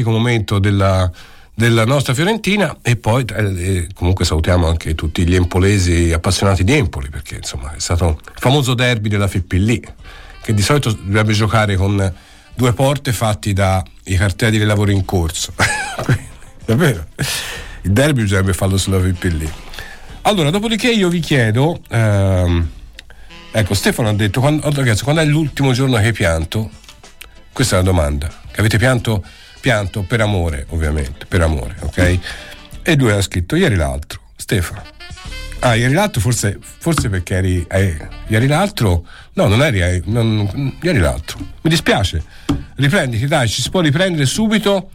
momento della, della nostra Fiorentina e poi eh, comunque salutiamo anche tutti gli empolesi appassionati di Empoli perché insomma è stato il famoso derby della Fippillì che di solito dovrebbe giocare con due porte fatti dai cartelli dei lavori in corso. Davvero? Il derby bisognerebbe farlo sulla Fippillì allora dopodiché io vi chiedo ehm, ecco Stefano ha detto quando, ragazzi, quando è l'ultimo giorno che hai pianto? Questa è la domanda. Che avete pianto pianto per amore, ovviamente, per amore, ok? E lui ha scritto ieri l'altro, Stefano. Ah, ieri l'altro forse, forse perché eri, eh, ieri l'altro, no, non eri, eh, non, ieri l'altro. Mi dispiace, riprenditi, dai, ci si può riprendere subito.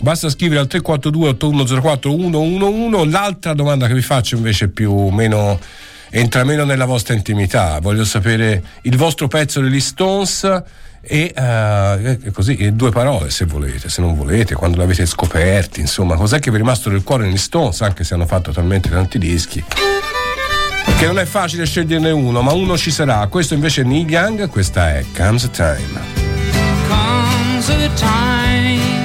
Basta scrivere al 342 8104 111. L'altra domanda che vi faccio invece più o meno entra meno nella vostra intimità. Voglio sapere il vostro pezzo degli Stones e uh, così due parole se volete, se non volete, quando l'avete scoperti, insomma, cos'è che vi è rimasto nel cuore negli Stones, anche se hanno fatto talmente tanti dischi. Che non è facile sceglierne uno, ma uno ci sarà. Questo invece è Neil Young, questa è Comes a Time. Comes a time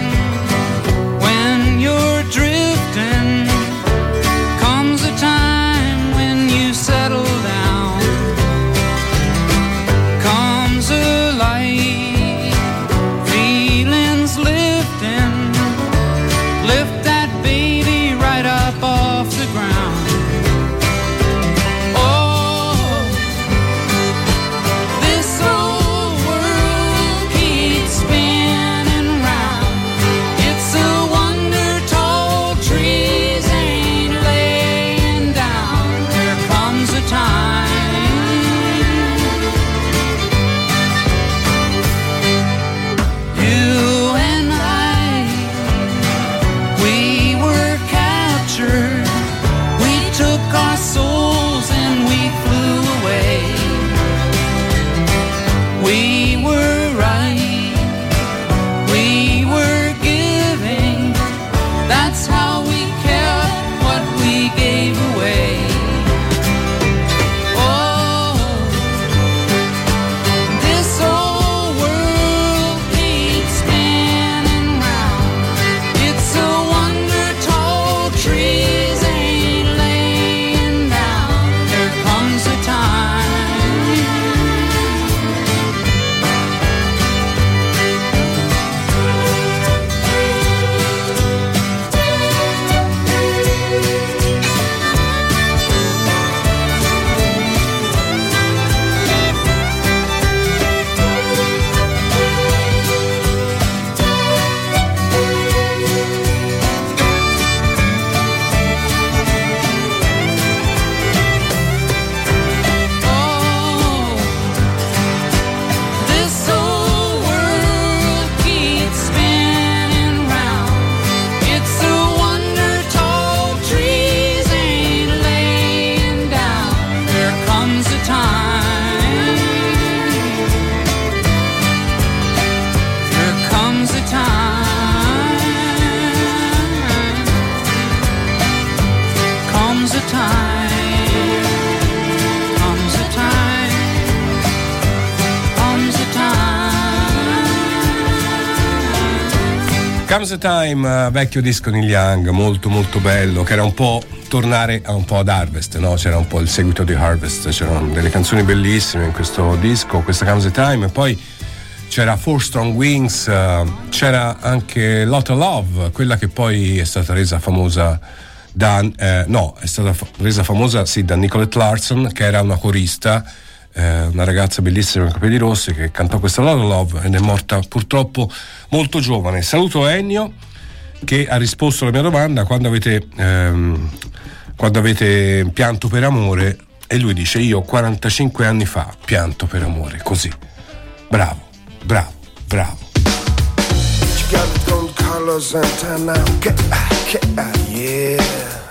Comes a Time, uh, vecchio disco Neil Young, molto molto bello, che era un po' tornare un po' ad Harvest, no? C'era un po' il seguito di Harvest, c'erano delle canzoni bellissime in questo disco, questa Comes a Time, e poi c'era Four Strong Wings, uh, c'era anche Lot of Love, quella che poi è stata resa famosa da, eh, no, è stata resa famosa sì, da Nicolette Larson, che era una corista eh, una ragazza bellissima con capelli rossi che cantò questa Love Love ed è morta purtroppo molto giovane. Saluto Ennio che ha risposto alla mia domanda quando avete, ehm, quando avete pianto per amore e lui dice io 45 anni fa pianto per amore, così. Bravo, bravo, bravo. Yeah.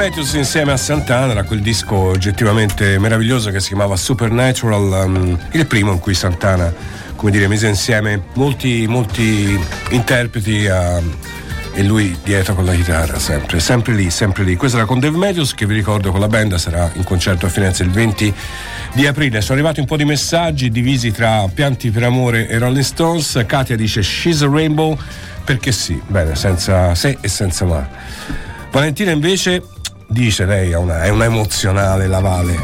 Matthews insieme a Santana era quel disco oggettivamente meraviglioso che si chiamava Supernatural, um, il primo in cui Santana, come dire, mise insieme molti, molti interpreti uh, e lui dietro con la chitarra, sempre, sempre lì, sempre lì. Questa era con Dave Matthews che vi ricordo con la band sarà in concerto a Firenze il 20 di aprile. Sono arrivati un po' di messaggi divisi tra Pianti per Amore e Rolling Stones. Katia dice She's a Rainbow perché sì, bene, senza se e senza ma. Valentina invece dice lei, è una, è una emozionale la Vale.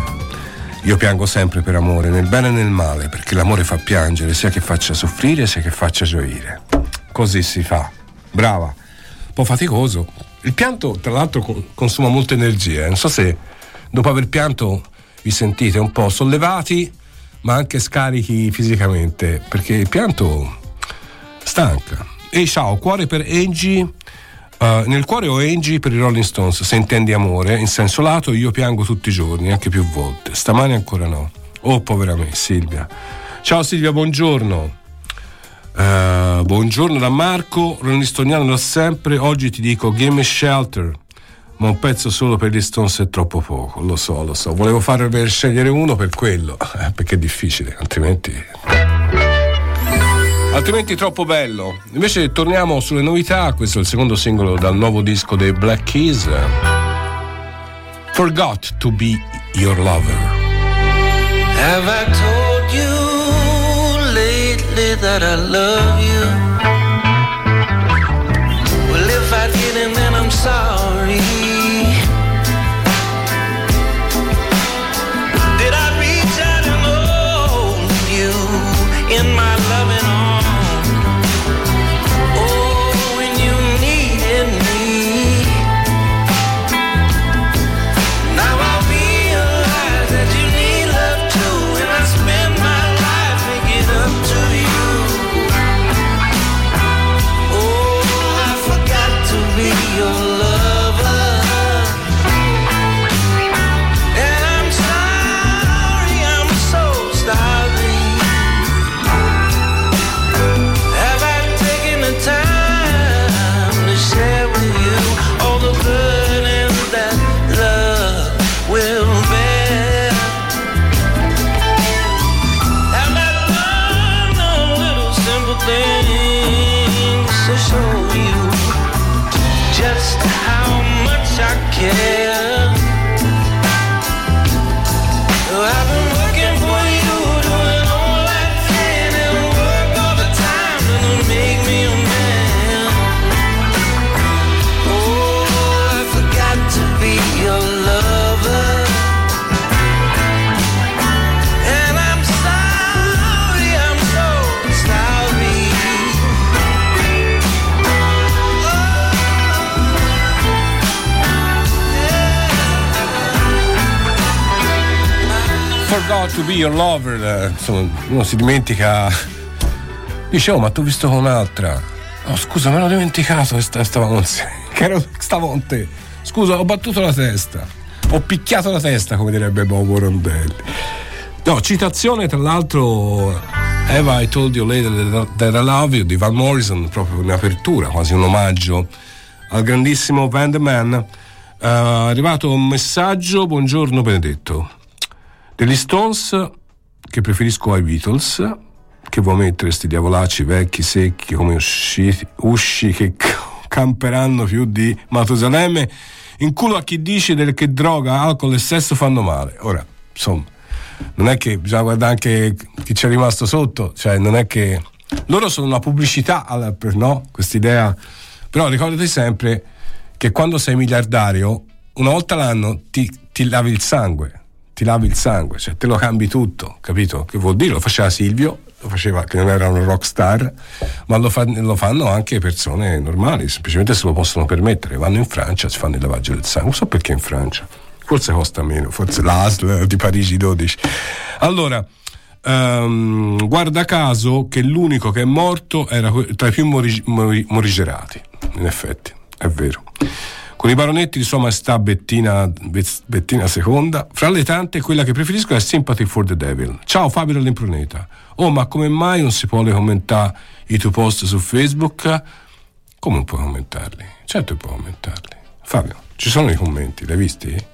Io piango sempre per amore, nel bene e nel male, perché l'amore fa piangere, sia che faccia soffrire sia che faccia gioire. Così si fa. Brava. po' faticoso. Il pianto, tra l'altro, consuma molta energia. Non so se dopo aver pianto vi sentite un po' sollevati, ma anche scarichi fisicamente, perché il pianto stanca. E ciao, cuore per Angie. Uh, nel cuore ho Angie per i Rolling Stones, se intendi amore, in senso lato io piango tutti i giorni, anche più volte. Stamani ancora no. Oh, povera me, Silvia. Ciao Silvia, buongiorno. Uh, buongiorno da Marco, Rolling da sempre. Oggi ti dico Game Shelter, ma un pezzo solo per gli Stones è troppo poco. Lo so, lo so. Volevo fare per scegliere uno per quello, eh, perché è difficile, altrimenti. Altrimenti troppo bello. Invece torniamo sulle novità. Questo è il secondo singolo dal nuovo disco dei Black Keys. Forgot to be your lover. Have I told you lately that I love you? To be your lover. Eh, insomma, uno si dimentica. Dice, oh, ma tu visto con un'altra. Oh, scusa, me l'ho dimenticato che stava con te. Che ero, stavo. Scusa, ho battuto la testa. Ho picchiato la testa, come direbbe Bobo Rondelli. No, citazione tra l'altro Eva I Told You Later That I Love You di Van Morrison, proprio in apertura, quasi un omaggio al grandissimo Van the Man. Uh, arrivato un messaggio, buongiorno Benedetto. Degli Stones che preferisco ai Beatles, che vuoi mettere sti diavolacci vecchi, secchi, come usci, usci che camperanno più di Matusalemme, in culo a chi dice che droga, alcol e sesso fanno male. Ora, insomma, non è che bisogna guardare anche chi ci è rimasto sotto, cioè non è che loro sono una pubblicità, no? Quest'idea, però ricordati sempre che quando sei miliardario, una volta l'anno ti, ti lavi il sangue ti lavi il sangue, cioè te lo cambi tutto, capito? Che vuol dire? Lo faceva Silvio, lo faceva che non era un rock star, ma lo, fa, lo, fanno anche persone normali, semplicemente se lo possono permettere. Vanno in Francia, si fanno il lavaggio del sangue. Non so perché in Francia, forse costa meno, forse l'ASL di Parigi 12. Allora, um, guarda caso che l'unico che è morto era tra i più mori, mori, morigerati, in effetti, è vero. Con i baronetti di Sua Maestà Bettina, Bettina II, fra le tante quella che preferisco è Sympathy for the Devil. Ciao Fabio dell'Impruneta. Oh, ma come mai non si può commentare i tuoi post su Facebook? Come puoi commentarli? Certo puoi commentarli. Fabio, ci sono i commenti, li hai visti?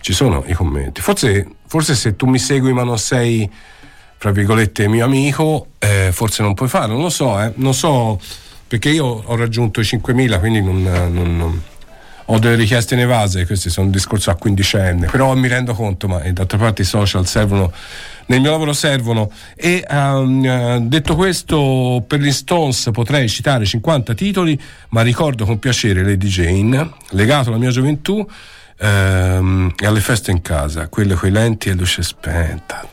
Ci sono i commenti. Forse, forse se tu mi segui ma non sei, fra virgolette, mio amico, eh, forse non puoi farlo. Non lo so, eh. Non so, perché io ho raggiunto i 5.000, quindi non, non, non ho delle richieste inevase, questi sono un discorso a quindicenne, però mi rendo conto, ma d'altra parte i social servono, nel mio lavoro servono. E um, detto questo, per gli Stones potrei citare 50 titoli, ma ricordo con piacere Lady Jane, legato alla mia gioventù um, e alle feste in casa, quelle coi lenti e luce spenta,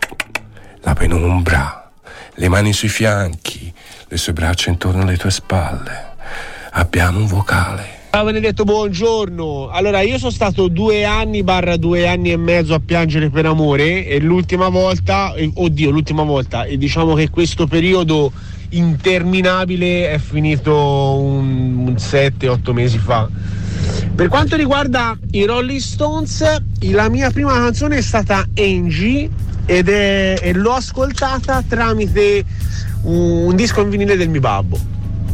la penombra, le mani sui fianchi, le sue braccia intorno alle tue spalle abbiamo un vocale. Ciao Benedetto, buongiorno. Allora, io sono stato due anni barra due anni e mezzo a piangere per amore e l'ultima volta, eh, oddio, l'ultima volta, e diciamo che questo periodo interminabile è finito un, un 7-8 mesi fa. Per quanto riguarda i Rolling Stones, la mia prima canzone è stata Angie ed è, e l'ho ascoltata tramite un, un disco in vinile del mio babbo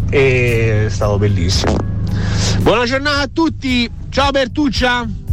e è stato bellissimo. Buona giornata a tutti, ciao Bertuccia!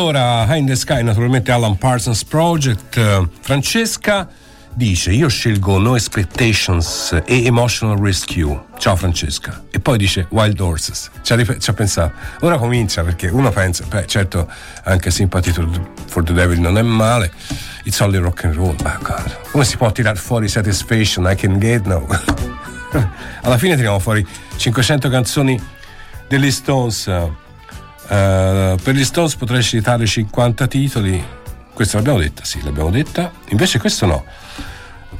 Allora, High in the Sky, naturalmente Alan Parsons Project. Uh, Francesca dice: Io scelgo No Expectations e Emotional Rescue. Ciao Francesca. E poi dice Wild Horses. Ci ha, ci ha pensato. Ora comincia perché uno pensa, beh, certo, anche Sympathy for the Devil non è male. It's only rock and roll. Ma God, come si può tirare fuori Satisfaction? I can get no. Alla fine tiriamo fuori 500 canzoni degli Stones. Uh, per gli Stones potrei citare 50 titoli. Questa l'abbiamo detta, sì, l'abbiamo detta. Invece questo no.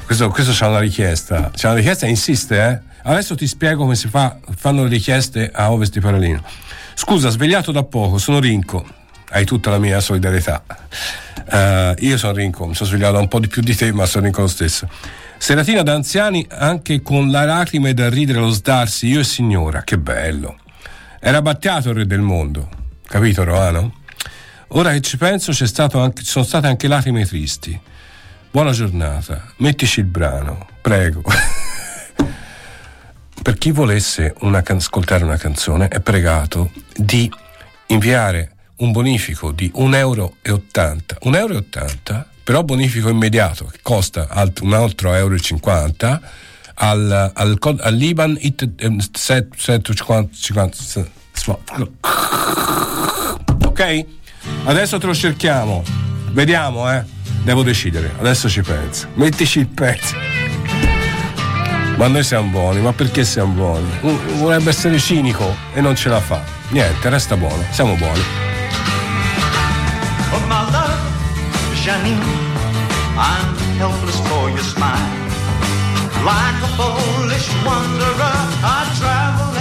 Questo, questo c'è una richiesta. C'è una richiesta insiste, eh. Adesso ti spiego come si fa, fanno le richieste a Ovest di Paralino. Scusa, svegliato da poco, sono Rinco. Hai tutta la mia solidarietà. Uh, io sono Rinco, mi sono svegliato un po' di più di te, ma sono Rinco lo stesso. Seratina da anziani, anche con la lacrima e da ridere lo sdarsi, io e signora, che bello. Era Battiato il re del mondo, Capito Roano? Ora che ci penso ci sono state anche lacrime tristi. Buona giornata, mettici il brano, prego. per chi volesse una can- ascoltare una canzone è pregato di inviare un bonifico di 1,80 euro. 1,80 euro, però bonifico immediato, che costa alt- un altro euro e 50 al, al, all'Iban IT, eh, 750/50. Fallo. Ok? Adesso te lo cerchiamo. Vediamo, eh. Devo decidere. Adesso ci penso. Mettici il pezzo. Ma noi siamo buoni, ma perché siamo buoni? Vorrebbe essere cinico e non ce la fa. Niente, resta buono. Siamo buoni. Oh my love, Janine, I'm helpless for your smile. Like a foolish wanderer, I travel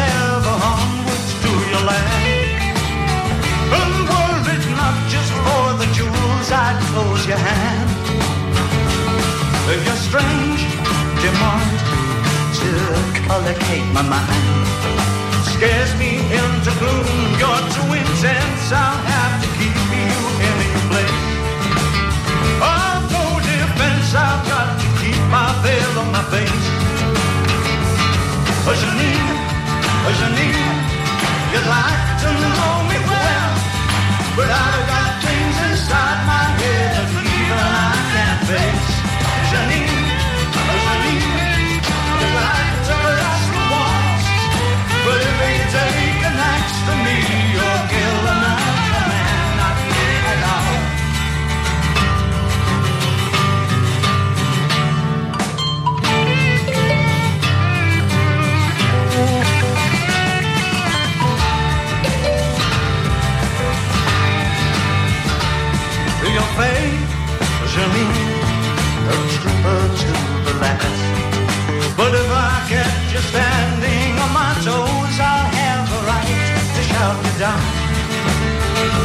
land. And were it not just for the jewels, I'd close your hand. If your strange demand to collocate my mind scares me into gloom. You're too intense, I'll have to keep you in your place. Of no defense, I've got to keep my veil on my face. Oh, Janine, oh, Janine, you'd like to know me well, but I've got faith, Janine, a trooper to the last. But if I catch you standing on my toes, I'll have a right to shout you down.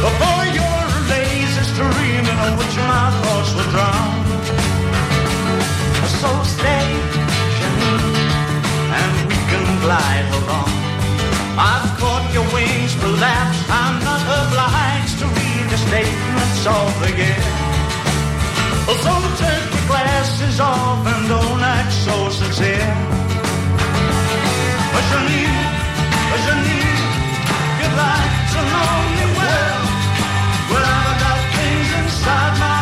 Before your lazy streaming on which my thoughts will drown. So stay, Janine, and we can glide along. I've caught your wings perhaps I'm not obliged statements of the year. So take your glasses off and don't act so sincere. Janine, Janine, you'd like to know me well. Well, I've got things inside my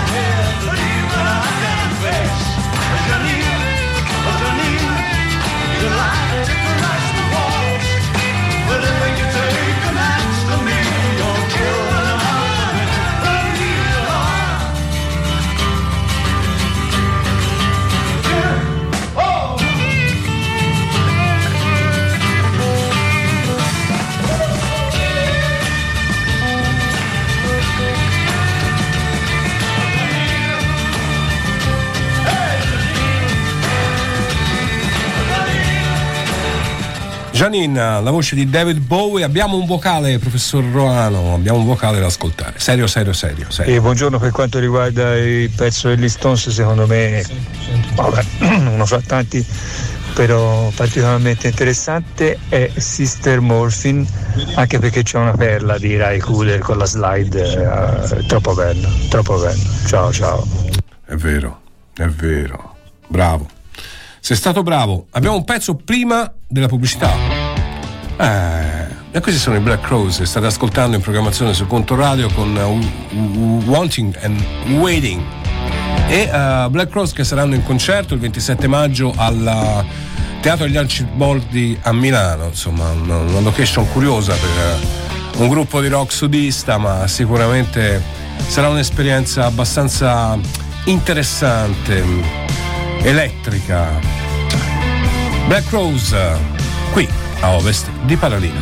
Janine, la voce di David Bowie, abbiamo un vocale, professor Roano, abbiamo un vocale da ascoltare. Serio, serio, serio. serio. E buongiorno per quanto riguarda il pezzo degli Stones, secondo me, vabbè, uno fra tanti, però particolarmente interessante è Sister Morphin, anche perché c'è una perla di Rai Cooler con la slide, eh, troppo bello, troppo bello. Ciao, ciao. È vero, è vero. Bravo. Sei stato bravo. Abbiamo un pezzo prima della pubblicità. Eh, questi sono i Black Crows. State ascoltando in programmazione su Conto Radio con uh, Wanting and Waiting. E uh, Black Crows che saranno in concerto il 27 maggio al Teatro degli Arciboldi a Milano. Insomma, una, una location curiosa per un gruppo di rock sudista, ma sicuramente sarà un'esperienza abbastanza interessante elettrica. Black Rose, qui a ovest di Paralino.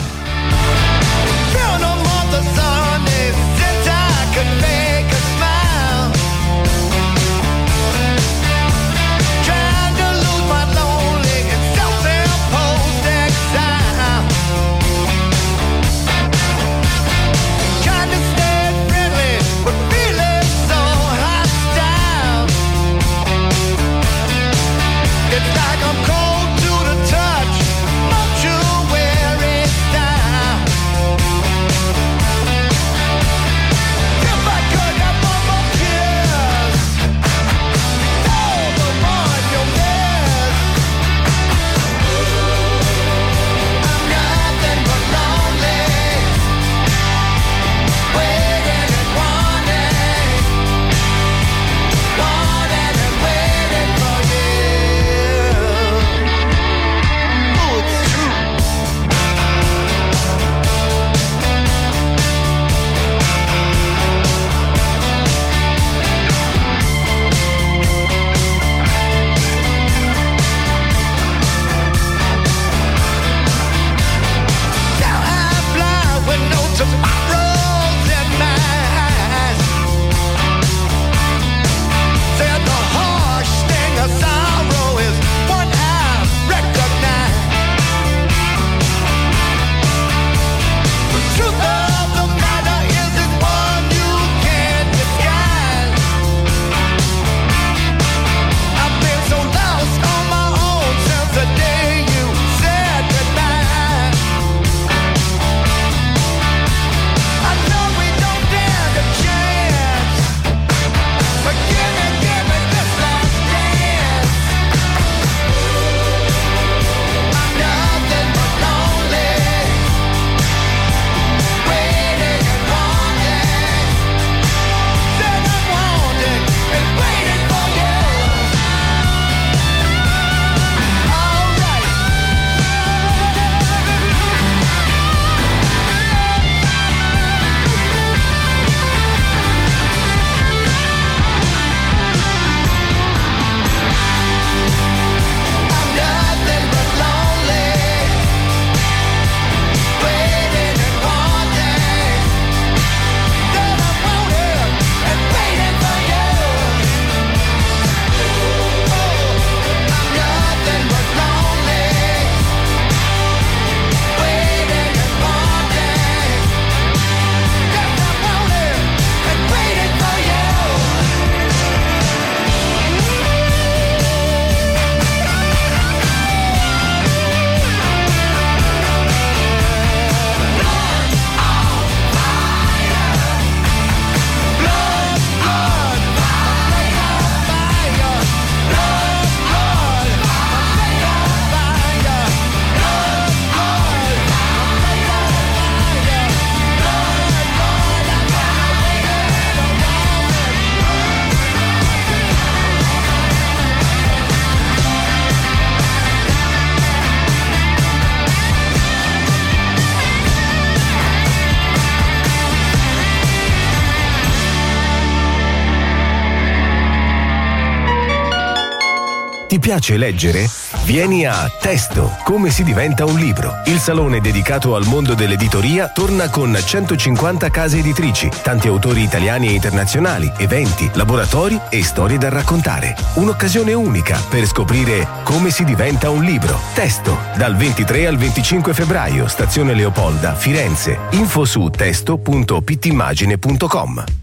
Piace leggere? Vieni a Testo, come si diventa un libro. Il salone dedicato al mondo dell'editoria torna con 150 case editrici, tanti autori italiani e internazionali, eventi, laboratori e storie da raccontare. Un'occasione unica per scoprire come si diventa un libro. Testo, dal 23 al 25 febbraio, stazione Leopolda, Firenze. Info su testo.pittimmagine.com.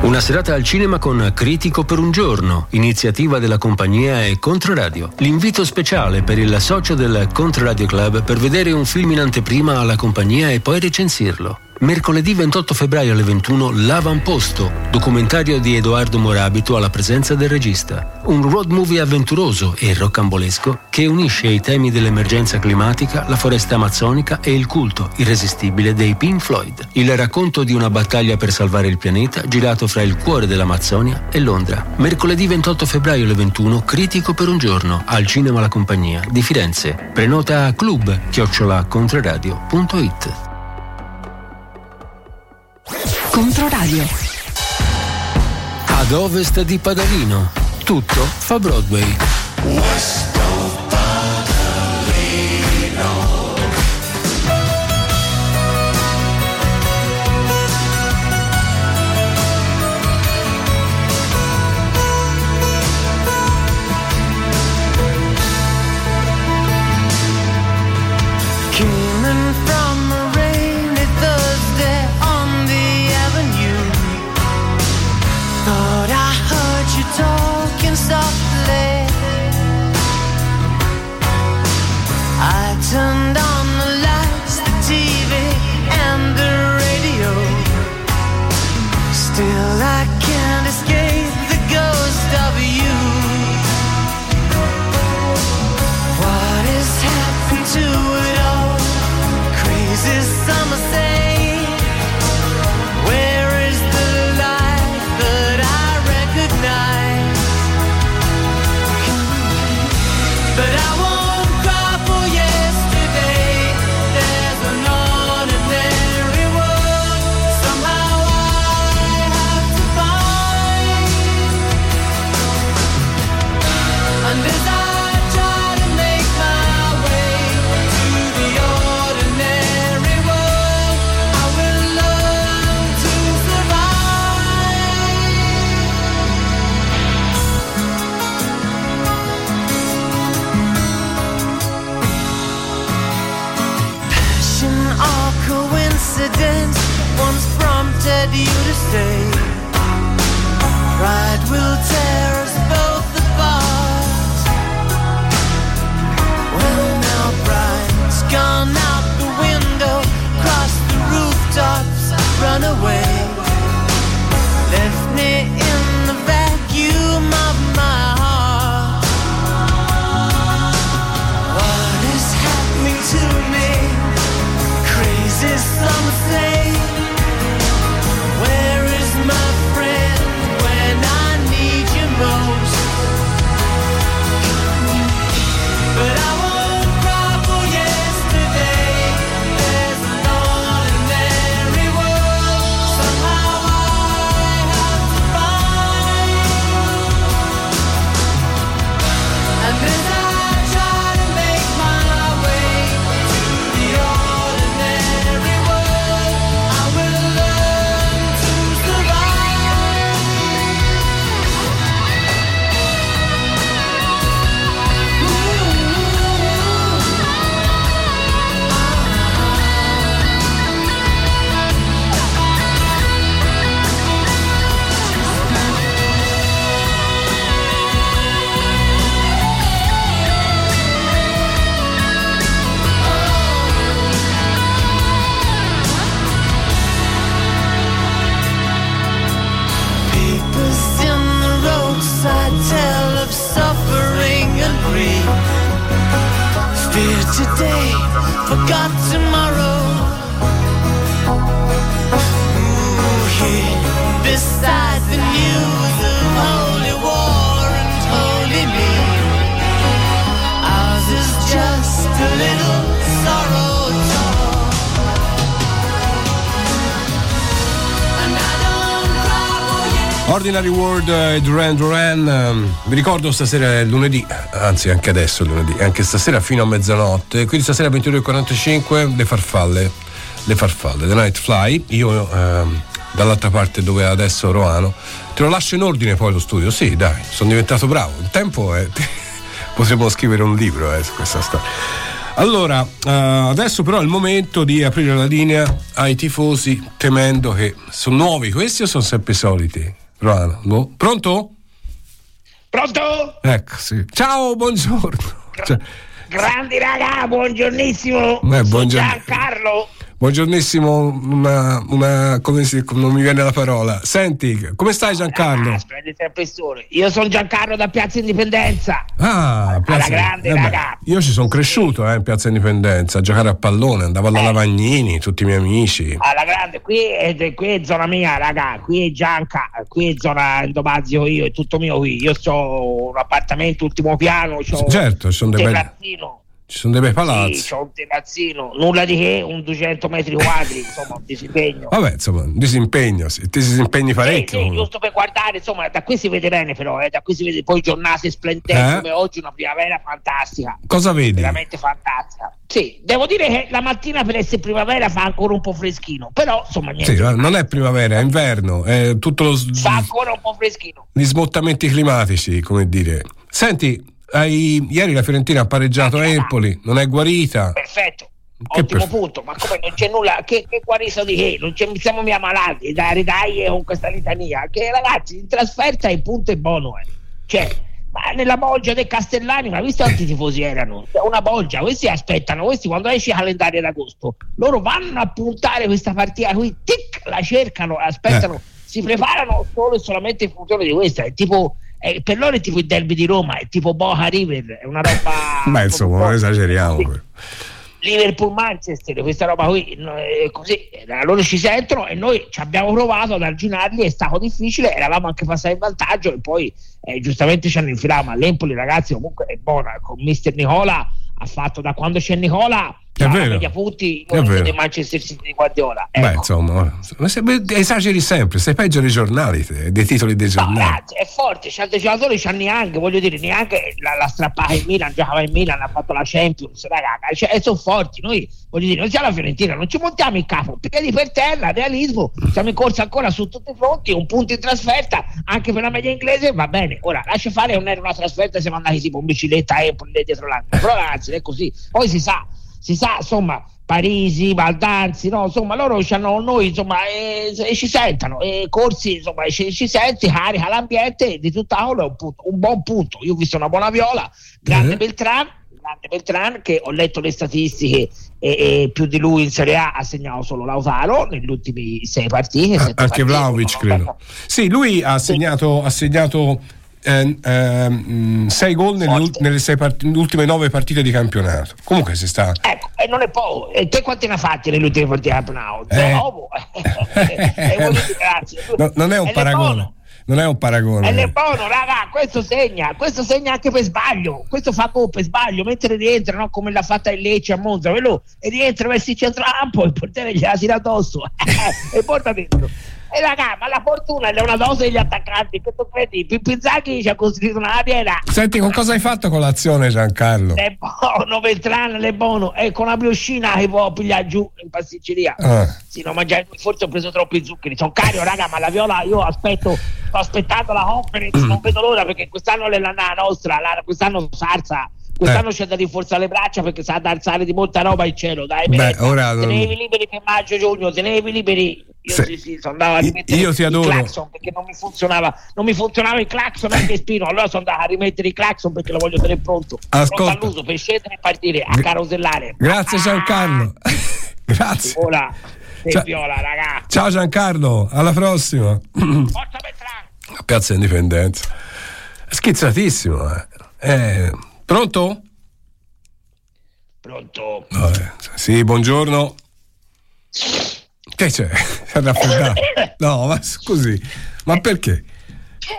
Una serata al cinema con Critico per un giorno, iniziativa della compagnia e Controradio. L'invito speciale per il socio del Controradio Club per vedere un film in anteprima alla compagnia e poi recensirlo. Mercoledì 28 febbraio alle 21 L'Avamposto, documentario di Edoardo Morabito alla presenza del regista. Un road movie avventuroso e roccambolesco che unisce i temi dell'emergenza climatica, la foresta amazzonica e il culto irresistibile dei Pink Floyd. Il racconto di una battaglia per salvare il pianeta girato fra il cuore dell'Amazzonia e Londra. Mercoledì 28 febbraio alle 21 Critico per un giorno al Cinema La Compagnia di Firenze. Prenota a club chiocciolacontreradio.it Controradio. Ad ovest di Padalino, tutto fa Broadway. Ordinary World e Duran Duran, ehm, vi ricordo stasera è lunedì, anzi anche adesso è lunedì, anche stasera fino a mezzanotte, quindi stasera 22.45 le farfalle, le farfalle, The Night Fly, io ehm, dall'altra parte dove adesso Roano, te lo lascio in ordine poi lo studio, sì dai, sono diventato bravo, il tempo è... potremmo scrivere un libro eh, su questa storia. Allora, eh, adesso però è il momento di aprire la linea ai tifosi temendo che sono nuovi questi o sono sempre soliti? Roano, no? Pronto? Pronto? Ecco, sì. Ciao, buongiorno. Cioè, Grandi raga, buongiornissimo. Eh, buongiorno. Giancarlo. Buongiornissimo, una, una- come si, non mi viene la parola. Senti, come stai Giancarlo? Ah, il. Io sono Giancarlo da Piazza Indipendenza. Ah, Piazza- grande, eh beh, raga. Io ci sono cresciuto eh, in Piazza Indipendenza a giocare a pallone, andavo alla Lavagnini, tutti i miei amici. Alla grande, qui è, qui è zona mia, raga. Qui è Gianca, qui è zona Indomazio io, è tutto mio qui. Io ho un appartamento ultimo piano, c'ho Certo, ci sono un dei terrazzino. Ci sono dei bei palazzi. Sì, c'ho un terrazzino, nulla di che, un 200 metri quadri, insomma, un disimpegno. Vabbè, insomma, un disimpegno, sì, ti disimpegni parecchio. sì, giusto per guardare, insomma, da qui si vede bene però, eh, da qui si vede poi giornate splendenti Eh? come oggi, una primavera fantastica, Cosa vedi? veramente fantastica. Sì, devo dire che la mattina per essere primavera fa ancora un po' freschino, però insomma niente, Sì, non è primavera, è inverno, è tutto lo, fa ancora un po' freschino. gli smottamenti climatici, come dire. Senti, hai- ieri la Fiorentina ha pareggiato Empoli, non è guarita. Perfetto. Che Ottimo perfetto. punto, ma come non c'è nulla, che, che guariso di che? Non c'è, siamo mica malati da ridaglie con questa litania. Che ragazzi, in trasferta il punto è buono, eh. Cioè, ma nella bolgia dei Castellani, ma visto quanti tifosi erano? Cioè, Una bolgia, questi aspettano, questi quando esce il calendario d'agosto, loro vanno a puntare questa partita qui, tic, la cercano, aspettano, Eh. si preparano solo e solamente in funzione di questa. È tipo, è- per loro è tipo il derby di Roma, è tipo Boca River, è una roba. Beh, insomma, non esageriamo. Sì. Liverpool Manchester, questa roba qui è così, eh, loro ci sentono e noi ci abbiamo provato ad arginarli, è stato difficile, eravamo anche passati in vantaggio e poi eh, giustamente ci hanno infilato, ma l'Empoli ragazzi comunque è buona, con mister Nicola ha fatto da quando c'è Nicola È la vero. media punti È vero. di Manchester City di Guardiola. Beh, Ecco. insomma, beh, esageri sempre, sei peggio dei giornali, te, dei titoli dei No, giornali. ragazzi, è forte, c'ha dei giocatori, c'ha neanche, voglio dire, neanche la, la strappata in Milan, giocava in Milan, ha fatto la Champions, ragazzi, cioè, e sono forti, noi, voglio dire, noi siamo la Fiorentina, non ci montiamo in capo, piedi per terra, realismo, siamo in corsa ancora su tutti i fronti, un punto in trasferta, anche per la media inglese va bene, ora lascia fare, non era una trasferta, siamo andati tipo in bicicletta e dietro l'angolo, però ragazzi, è così, poi si sa, si sa, insomma, Parisi, Baldanzi, no, insomma, loro c'hanno noi, insomma, e, e ci sentono, e corsi, insomma, ci, ci senti, carica l'ambiente, di tutt'altro è un, punto, un buon punto. Io ho visto una buona viola, grande Eh. Beltran, grande Beltran, che ho letto le statistiche e, e più di lui in Serie A ha segnato solo Lautaro negli ultimi sei partite. Anche Vlaovic, credo. Sì, lui ha segnato, ha segnato eh, ehm, sei gol nelle, nelle sei part- nelle ultime nove partite di campionato. Comunque si sta. Ecco, e non è poco. E te quanti ne ha fatti nelle ultime partite di campionato? Eh. E vuol dire, grazie. No, non è un E paragone. Non è un paragone. E Lebono, raga, questo segna, questo segna anche per sbaglio, questo fa gol per sbaglio, mentre rientra, no? come l'ha fatta il Lecce a Monza, quello e rientra verso il centrocampo, il portiere gliela tira addosso e porta dentro. E raga, ma la fortuna è una dose degli attaccanti, che tu credi? Pizzaghi ci ha costruito una barriera, Senti, con cosa hai fatto colazione, Giancarlo? Lebono, Beltrano, Lebono, e con una brioscina che può pigliare giù in pasticceria. Ah. Sì, no, mangiare, forse ho preso troppi zuccheri. Sono caro, raga, ma la viola io aspetto, sto aspettando la conference, non vedo l'ora perché quest'anno è la la nostra, la- quest'anno Sarsa. Quest'anno Eh. c'è da rinforzare le braccia perché sa da alzare di molta roba in cielo, dai. Beh, ora- Tenevi liberi per maggio, giugno, tenevi liberi. Io Se- sì, sì, sono andato a rimettere io ti adoro. il clacson perché non mi funzionava, non mi funzionava il clacson anche spino. Allora sono andato a rimettere il clacson perché lo voglio tenere pronto. Ascolta. Pronto all'uso per scendere e partire a carosellare. Grazie, Giancarlo. Grazie. Ora, sei Ciao. viola, ragazzi. Ciao, Giancarlo. Alla prossima. Forza Beltrán. A Piazza Indipendenza. Schizzatissimo. Eh. Eh, pronto? Pronto? Vabbè, Sì, buongiorno. Che c'è? Si è raffreddato. No, ma scusi, ma perché?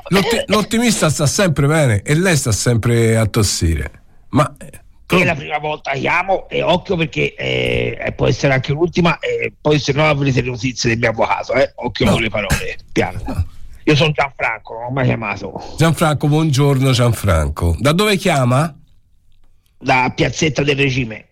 L'otti- l'ottimista sta sempre bene e lei sta sempre a tossire. Ma eh, È la prima volta che chiamo e occhio perché eh, eh, può essere anche l'ultima e poi se no avrete le notizie del mio avvocato, eh? Occhio No. con le parole, piano. Io sono Gianfranco, non ho mai chiamato. Gianfranco, buongiorno Gianfranco. Da dove chiama? Da Piazzetta del Regime.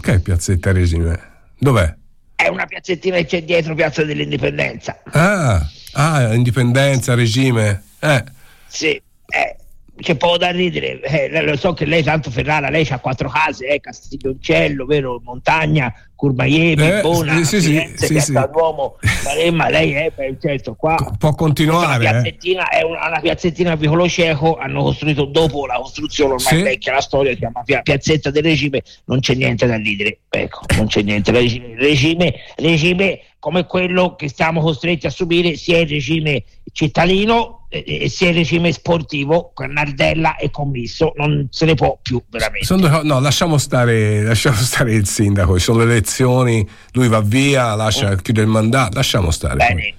Che Piazzetta Regime? Dov'è? È una piazzettina che c'è dietro Piazza dell'Indipendenza. Ah, ah, indipendenza, regime. Eh, Sì, eh, c'è poco da ridere. Eh, lo so che lei, tanto Ferrara, lei ha quattro case, eh, Castiglioncello, vero? Montagna, Curmaiemi, Eh, Bona, sì, Firenze, sì, sì. Duomo, Maremma, lei è, beh, certo, qua... può Questa è continuare. una eh. piazzettina, è una, una piazzettina a Vicolo Cieco, hanno costruito dopo la costruzione, ormai Sì. vecchia la storia, si chiama Pia- Piazzetta del Regime, non c'è niente da ridere, ecco, non c'è niente ridere. Regime, regime come quello che siamo costretti a subire, sia il regime cittadino eh, eh, sia il regime sportivo, con Nardella e commisso, non se ne può più veramente. Sono no, lasciamo stare, lasciamo stare il sindaco, ci sono le elezioni, lui va via, lascia chiude il mandato, lasciamo stare.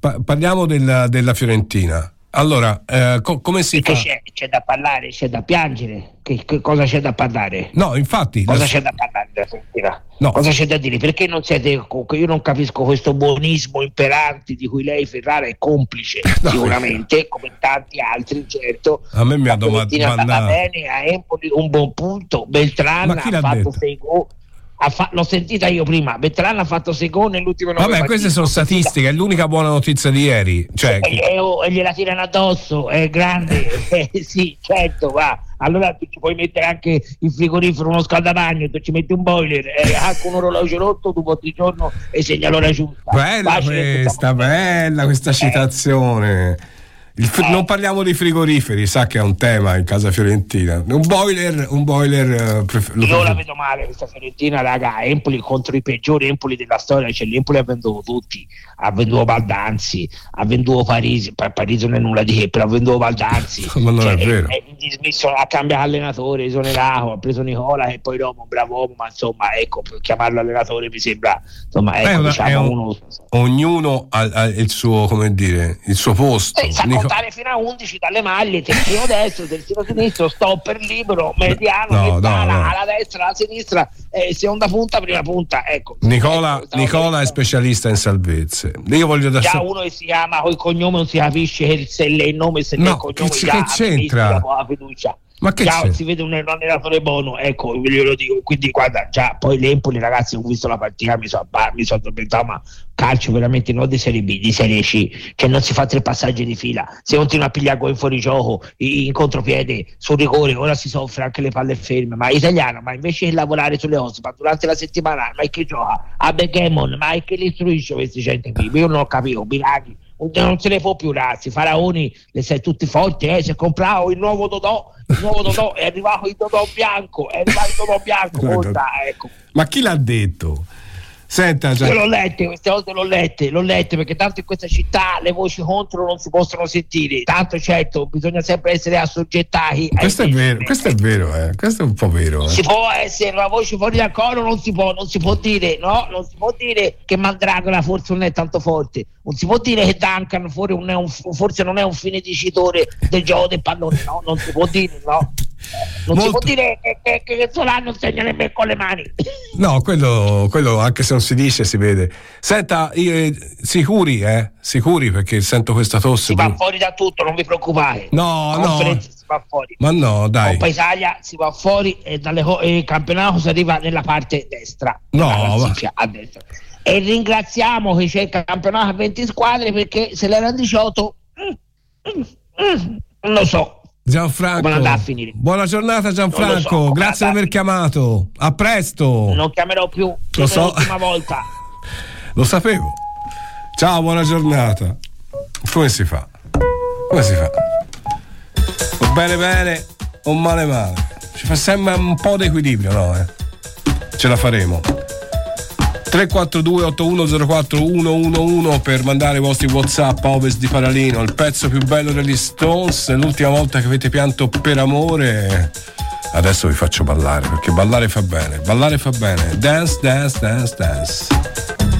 Pa- parliamo della, della Fiorentina. Allora, eh, co- come si fa? c'è? C'è da parlare, c'è da piangere, che, che cosa c'è da parlare? No, infatti, Cosa la- c'è da parlare Fiorentina? No. Cosa c'è da dire? Perché non siete? Io non capisco questo buonismo imperante di cui lei Ferrara è complice, No, sicuramente, come tanti altri, certo. a me mi ha Fiorentina va domandato. bene, a Empoli un buon punto, Beltran Ma chi ha fatto sei gol. Fa- l'ho sentita io prima, Beltran ha fatto sei gol nell'ultimo nove Vabbè, queste sono statistiche, è l'unica buona notizia di ieri. Cioè, e, e- oh, e gliela tirano addosso, è grande, eh, sì, certo, va. Allora tu ci puoi mettere anche il frigorifero, uno scaldabagno, tu ci metti un boiler, eh, anche un orologio rotto, tu porti il giorno e segna l'ora giusta. Bella Facile, questa, bella questa citazione. Il fr- non parliamo di frigoriferi, sa che è un tema in casa fiorentina. Un boiler, un boiler pref- lo Io la vedo male questa Fiorentina, raga. Empoli contro i peggiori Empoli della storia. Cioè, l'Empoli ha venduto tutti. Ha venduto Baldanzi, ha venduto Parisi. Pa- Parisi non è nulla di che, però ha venduto Baldanzi. Ma non è vero. È, dismesso, ha cambiato allenatore, esonerato, ha preso Nicola e poi dopo un bravo uomo. Ma insomma, ecco, chiamarlo allenatore mi sembra, insomma, È ecco, una- diciamo è un- uno. Ognuno ha, ha il suo, come dire, il suo posto. Eh, contare fino a 11 dalle maglie, terzino destro, terzino sinistro, stopper libero, mediano, No, no, mezzala, no. alla destra, alla sinistra, eh, seconda punta, prima punta. Ecco. Nicola, Ecco, Nicola è specialista in salvezze. Io voglio da Già uno che si chiama col cognome non si capisce se lei il nome se No, il cognome che che c'entra? poca fiducia. Ma che c'è? si vede un allenatore buono, ecco, glielo dico. Quindi guarda, già poi l'Empoli, ragazzi, ho visto la partita, mi sono mi sono addormentato, ma calcio veramente non di Serie B, di Serie C, che non si fa tre passaggi di fila, se continua a pigliare gol in fuorigioco, in contropiede, sul rigore, ora si soffre anche le palle ferme, ma italiano, ma invece che lavorare sulle ossa, ma durante la settimana, ma è che gioca? A backgammon, ma è che li istruisce questi gente qui? Io non ho capito, Biraghi, non se ne può più razzi, Faraoni le sei tutti forti, eh? si è comprato il nuovo Dodò, il nuovo Dodò, è arrivato il Dodò bianco, è arrivato il Dodò bianco, Dai, conta, ecco. Ma chi l'ha detto? Senta, Io l'ho lette, queste volte l'ho lette, l'ho lette perché tanto in questa città le voci contro non si possono sentire. Tanto certo, bisogna sempre essere assoggettati. questo è vero, questo è vero, eh. questo è un po' vero. eh. Si può essere una voce fuori dal coro, non si può, non si può dire, no? Non si può dire che Mandragola forse non è tanto forte, non si può dire che Duncan fuori non è un- forse non è un fine dicitore del gioco del pallone, no? Non si può dire, no? Non si Molto- può dire che, che, che Solano nemmeno con le mani. No, quello, quello anche se non si dice si vede. Senta, io- sicuri, eh? Sicuri perché sento questa tosse. Si va fuori da tutto, non vi preoccupate. No, no. Si va fuori. Ma no, dai. Coppa Italia si va fuori e dalle il campionato si arriva nella parte destra. No, ma- a destra. E ringraziamo che c'è il campionato a 20 squadre perché se l'era 18 mm, mm, mm, non lo so. Gianfranco. Buona giornata Gianfranco, so, grazie di aver chiamato. A presto. Non chiamerò più Lo so. l'ultima volta. Lo sapevo. Ciao, buona giornata. Come si fa? Come si fa? O bene bene o male male. Ci fa sempre un po' di equilibrio, no? Eh? Ce la faremo. 342 8104 111 per mandare i vostri whatsapp a Ovest di Paralino. Il pezzo più bello degli Stones l'ultima volta che avete pianto per amore. Adesso vi faccio ballare perché ballare fa bene ballare fa bene. Dance dance dance dance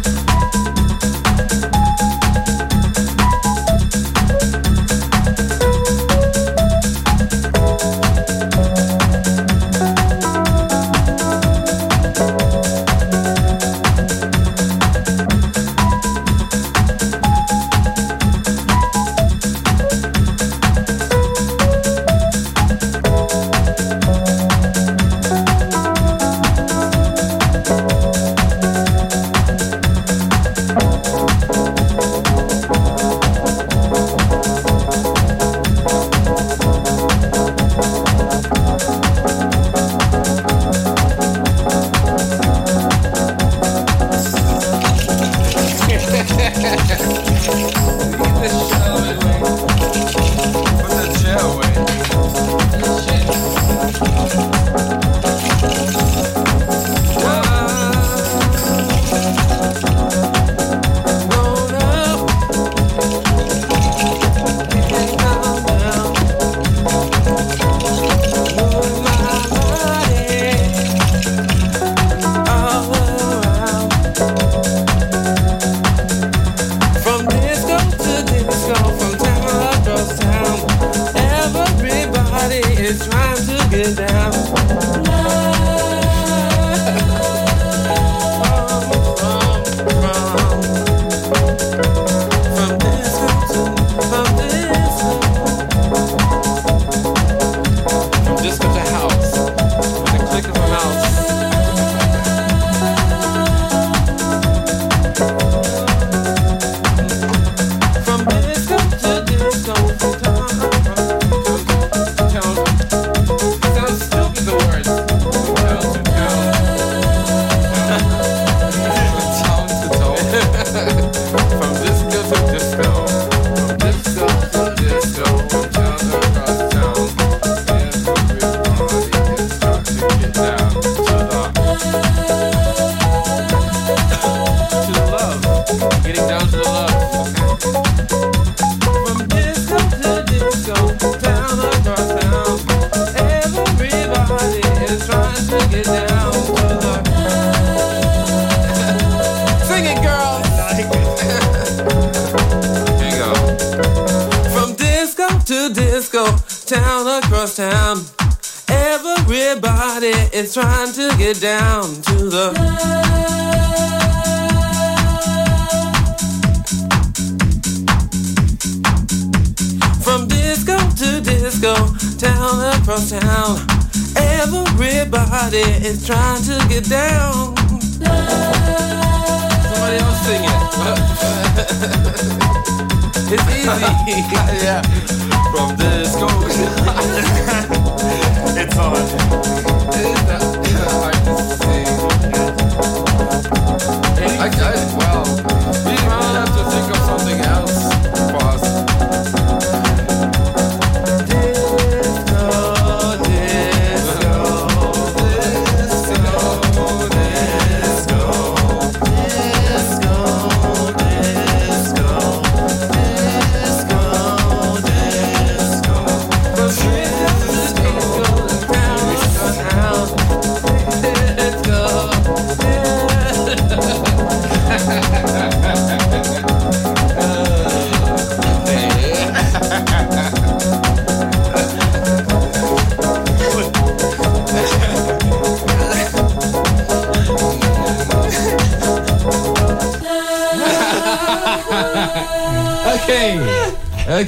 it's right.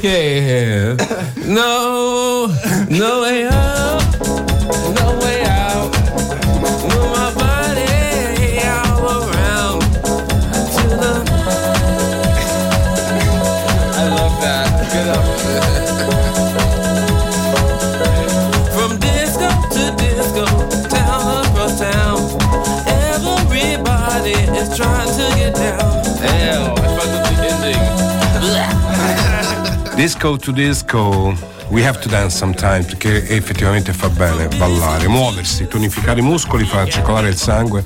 Okay. No. No way out. No way out. Move my Disco to disco, we have to dance sometimes perché effettivamente fa bene ballare, muoversi, tonificare i muscoli, far circolare il sangue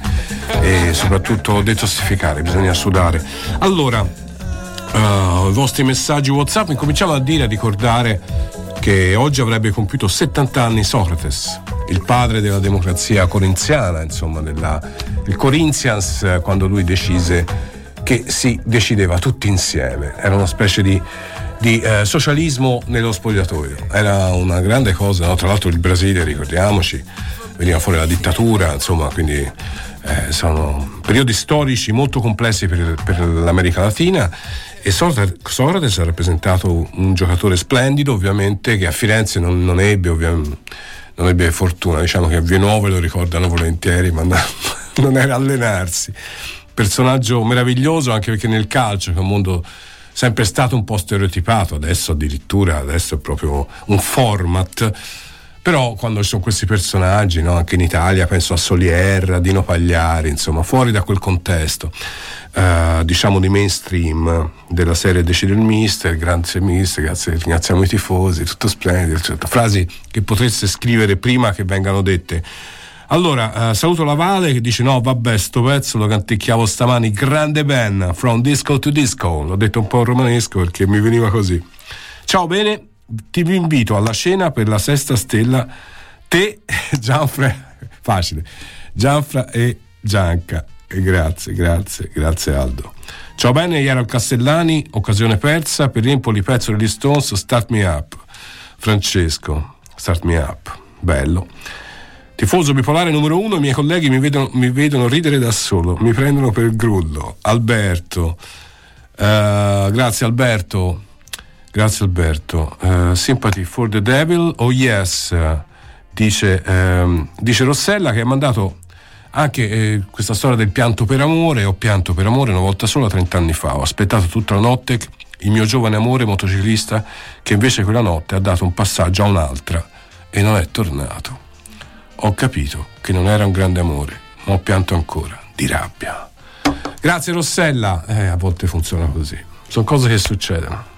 e soprattutto detossificare, bisogna sudare. Allora, eh, i vostri messaggi WhatsApp, incominciamo a dire, a ricordare che oggi avrebbe compiuto 70 anni Socrates, il padre della democrazia corinziana, insomma, della, il Corinthians, eh, quando lui decise che si decideva tutti insieme, era una specie di, di, eh, socialismo nello spogliatoio, era una grande cosa, no? tra l'altro il Brasile, ricordiamoci, veniva fuori la dittatura, insomma, quindi eh, sono periodi storici molto complessi per, per l'America Latina e Socrate- Socrates ha rappresentato un giocatore splendido, ovviamente, che a Firenze non, non ebbe, non ebbe fortuna, diciamo che a Vienove lo ricordano volentieri, ma no- non era allenarsi. Personaggio meraviglioso anche perché nel calcio, che è un mondo sempre stato un po' stereotipato, adesso addirittura, adesso è proprio un format. Però quando ci sono questi personaggi, no, anche in Italia, penso a Solier, a Dino Pagliari, insomma, fuori da quel contesto, eh, diciamo di mainstream della serie Decide il Mister, grazie Mister, grazie, ringraziamo i tifosi, tutto splendido, eccetera. Frasi che potreste scrivere prima che vengano dette. Allora, eh, saluto la Vale che dice: No, vabbè, sto pezzo lo canticchiavo stamani. Grande Ben, from disco to disco. L'ho detto un po' romanesco perché mi veniva così. Ciao, bene, ti invito alla cena per la sesta stella. Te, Gianfra, facile, Gianfra e Gianca. E grazie, grazie, grazie Aldo. Ciao bene, Iero Castellani, occasione persa per Empoli, pezzo degli Stones, Start Me Up. Francesco, Start Me Up, bello. Tifoso bipolare numero uno, i miei colleghi mi vedono, mi vedono ridere da solo, mi prendono per il grullo. Alberto, eh, grazie Alberto, grazie Alberto. Eh, sympathy for the devil, oh yes, dice, ehm, dice Rossella che ha mandato anche eh, questa storia del pianto per amore. Ho pianto per amore una volta sola 30 anni fa, ho aspettato tutta la notte il mio giovane amore motociclista che invece quella notte ha dato un passaggio a un'altra e non è tornato ho capito che non era un grande amore, ma ho pianto ancora, di rabbia. Grazie Rossella, eh, a volte funziona così. Sono cose che succedono.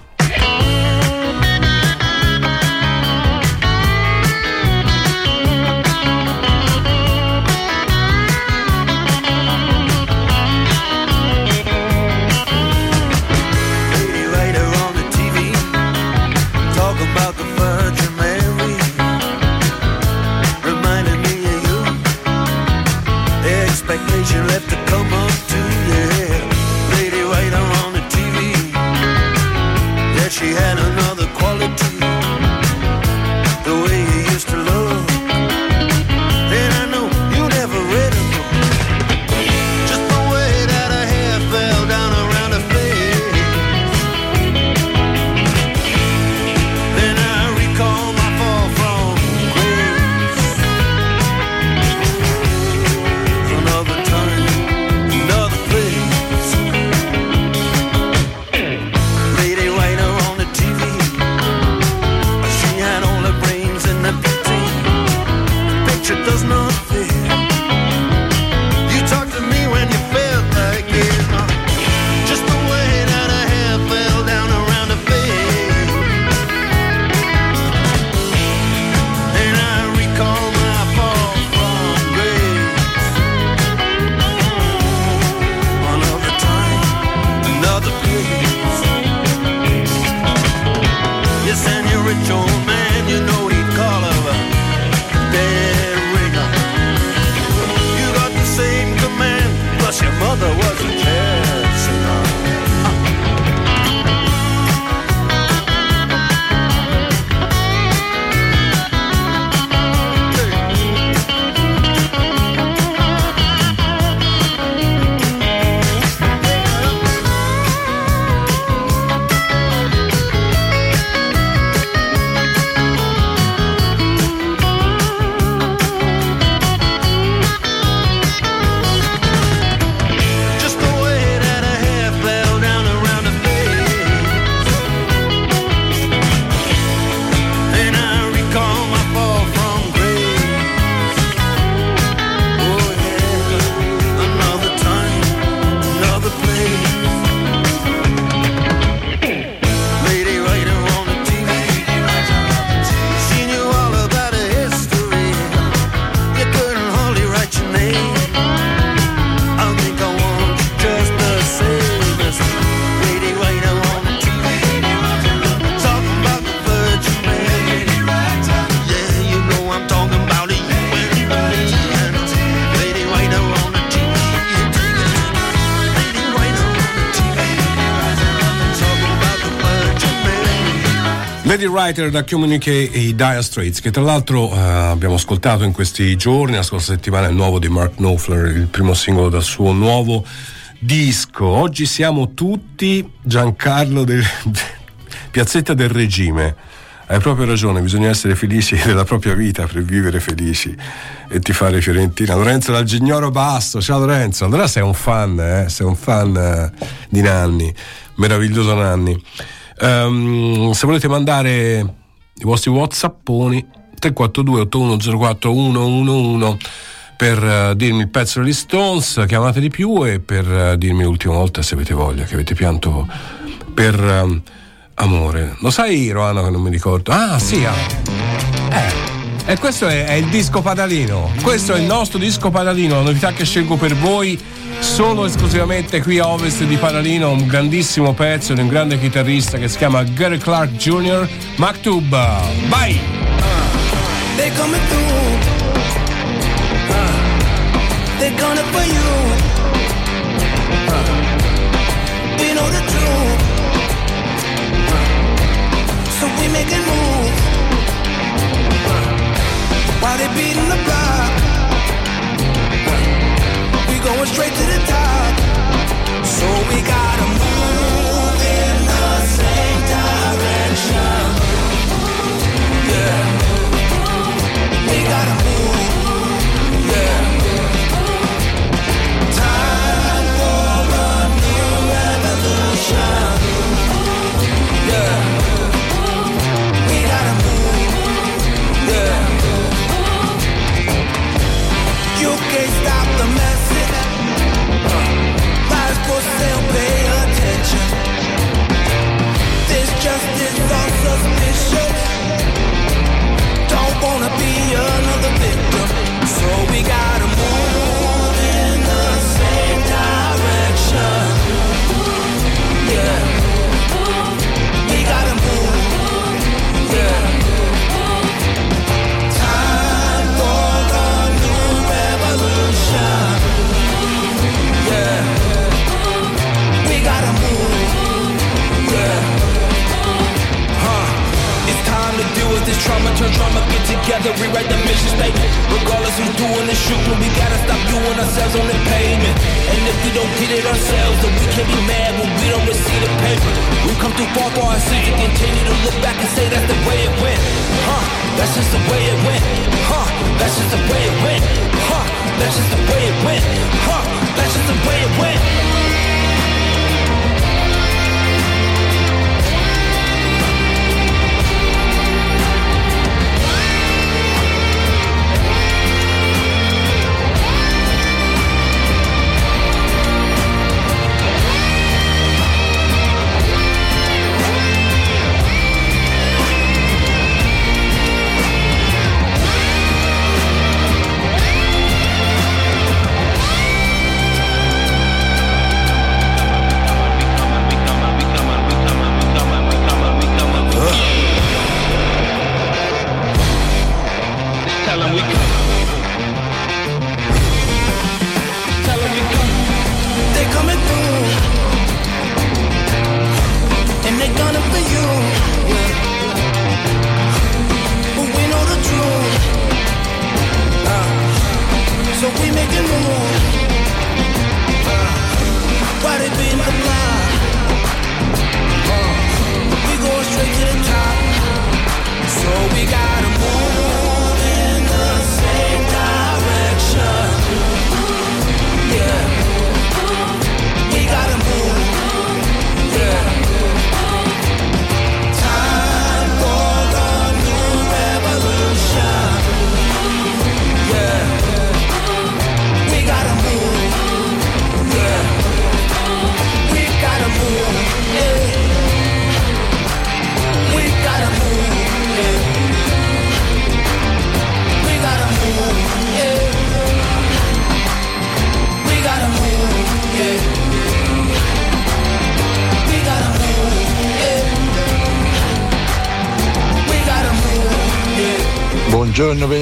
she had Writer da Communicate e i Dire Straits, che tra l'altro eh, abbiamo ascoltato in questi giorni, la scorsa settimana, il nuovo di Mark Knopfler, il primo singolo dal suo nuovo disco. Oggi siamo tutti Giancarlo del Piazzetta del Regime. Hai proprio ragione, bisogna essere felici della propria vita per vivere felici e ti fare Fiorentina. Lorenzo dal Gignoro Basso, ciao Lorenzo. Allora sei un fan, eh? sei un fan eh, di Nanni, meraviglioso Nanni. Ehm, se volete mandare i vostri whatsapponi 342 8104 111 per eh, dirmi il pezzo degli Stones, chiamate di più e per eh, dirmi l'ultima volta se avete voglia, che avete pianto per ehm, amore. Lo sai, Roano, che non mi ricordo? Ah, sì, ah. Eh. E questo è, è il disco padalino. Questo è il nostro disco padalino, la novità che scelgo per voi solo esclusivamente qui a ovest di Padalino, un grandissimo pezzo di un grande chitarrista che si chiama Gary Clark Jr. Maktub. Vai! They're coming through. Uh, they're gonna for you. Uh, we know the truth. Uh, so we moves. Uh, while they beating the block. We going straight to the top. So we gotta move we gotta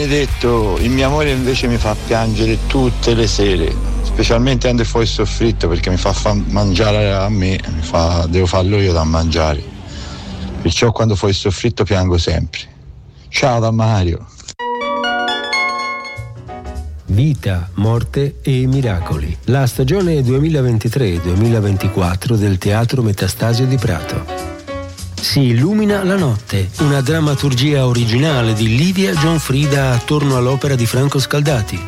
Benedetto, il mio amore invece mi fa piangere tutte le sere, specialmente quando fuori soffritto perché mi fa fa mangiare a me, fa- devo farlo io da mangiare. Perciò quando fuori soffritto piango sempre. Ciao da Mario. Vita, morte e miracoli. La stagione 2023-2024 del Teatro Metastasio di Prato. Si illumina la notte, una drammaturgia originale di Livia Gianfrida attorno all'opera di Franco Scaldati.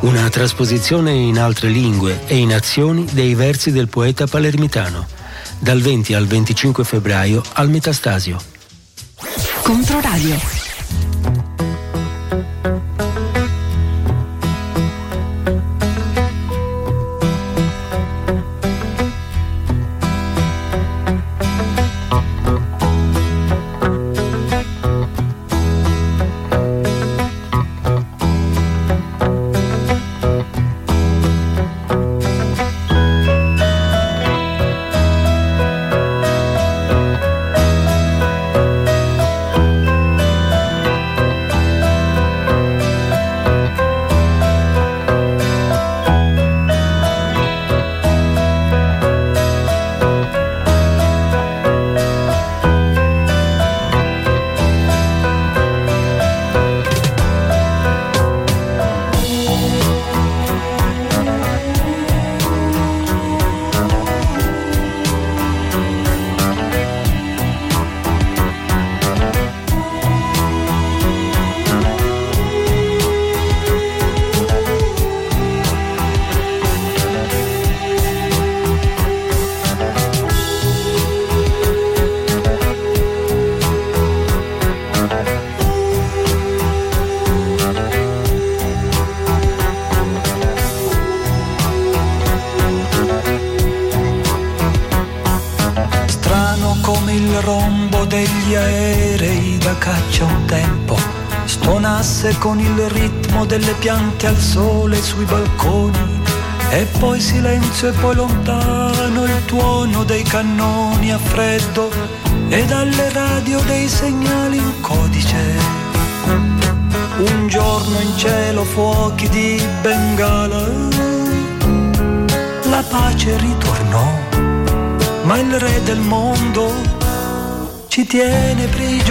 Una trasposizione in altre lingue e in azioni dei versi del poeta palermitano. Dal 20 al 25 febbraio al Metastasio. Controradio. E poi lontano il tuono dei cannoni a freddo e dalle radio dei segnali in codice. Un giorno in cielo fuochi di Bengala, la pace ritornò ma il re del mondo ci tiene prigioniero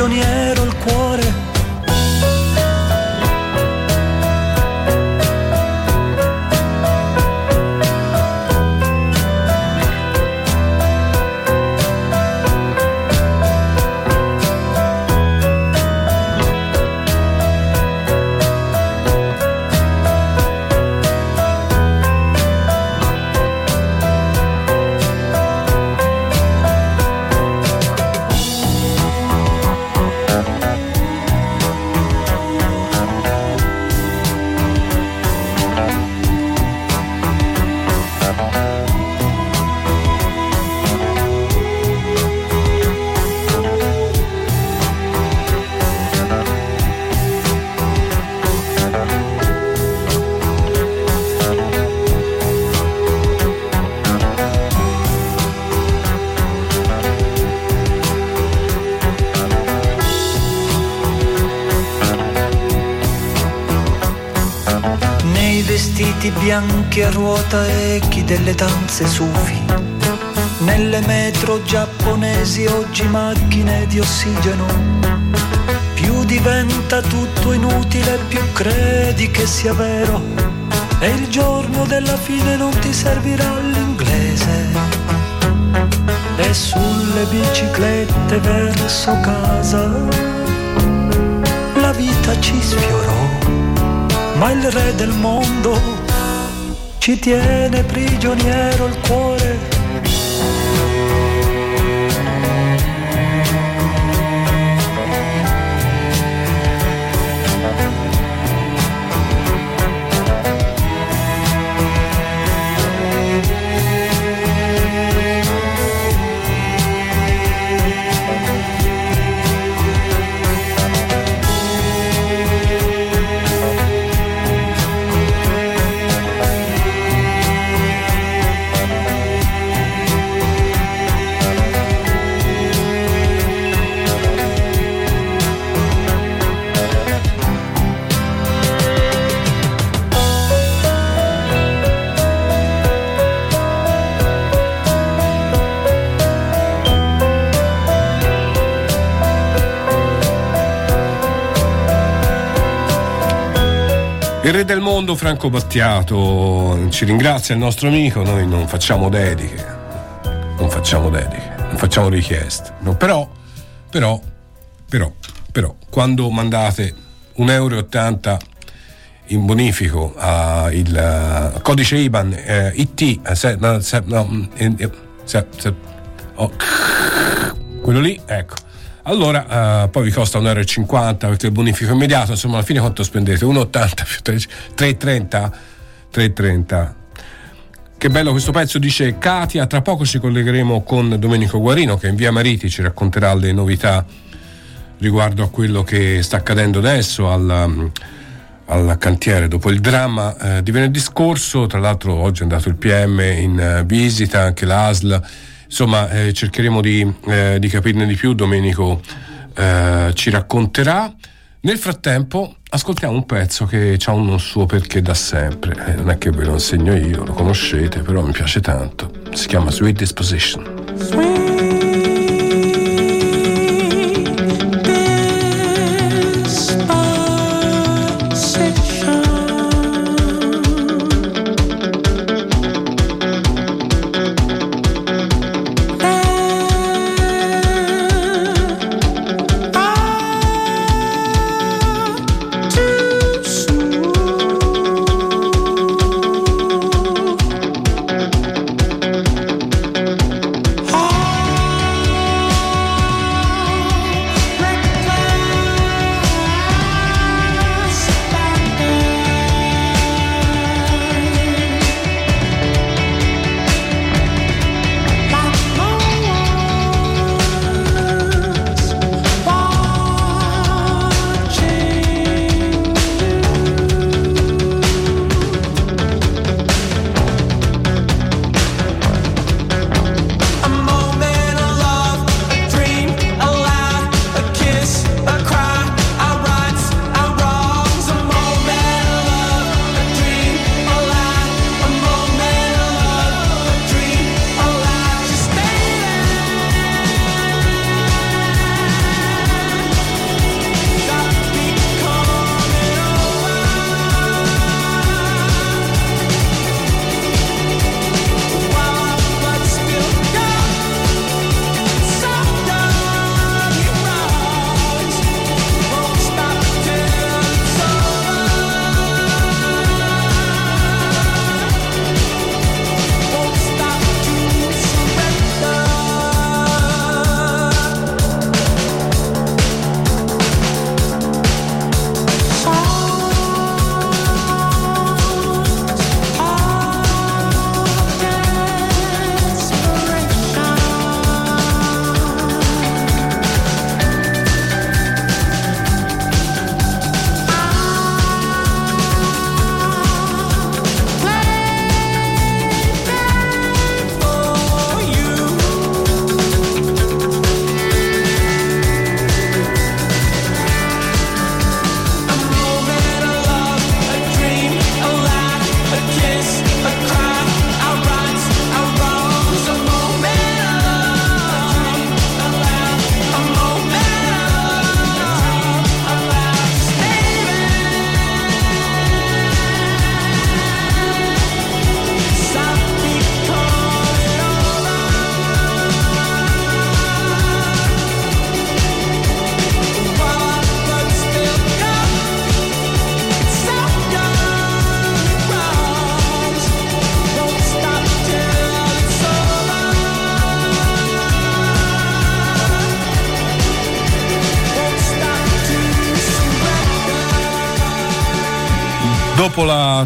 echi delle danze sufi, nelle metro giapponesi oggi macchine di ossigeno. Più diventa tutto inutile, più credi che sia vero. E il giorno della fine non ti servirà l'inglese. E sulle biciclette verso casa la vita ci sfiorò ma il re del mondo ci tiene prigioniero il cuore. Il re del mondo Franco Battiato ci ringrazia il nostro amico, noi non facciamo dediche, non facciamo dediche, non facciamo richieste, No, però, però, però, però, quando mandate 1,80 euro in bonifico a il eh, codice IBAN eh, IT, eh, se- no, se- no, mm, eh, se- se- oh, quello lì, ecco. Allora, eh, poi vi costa 1,50 euro perché il bonifico immediato, insomma, alla fine quanto spendete? 1,80 più 3 3,30? 3,30. Che bello questo pezzo, dice Katia. Tra poco ci collegheremo con Domenico Guarino che in via Mariti ci racconterà le novità riguardo a quello che sta accadendo adesso al, al cantiere dopo il dramma eh, di venerdì scorso. Tra l'altro, oggi è andato il PM in eh, visita, anche l'ASL. Insomma, eh, cercheremo di, eh, di capirne di più. Domenico eh, ci racconterà. Nel frattempo, ascoltiamo un pezzo che ha un suo perché da sempre. Eh, non è che ve lo insegno io, lo conoscete, però mi piace tanto. Si chiama Sweet Disposition. A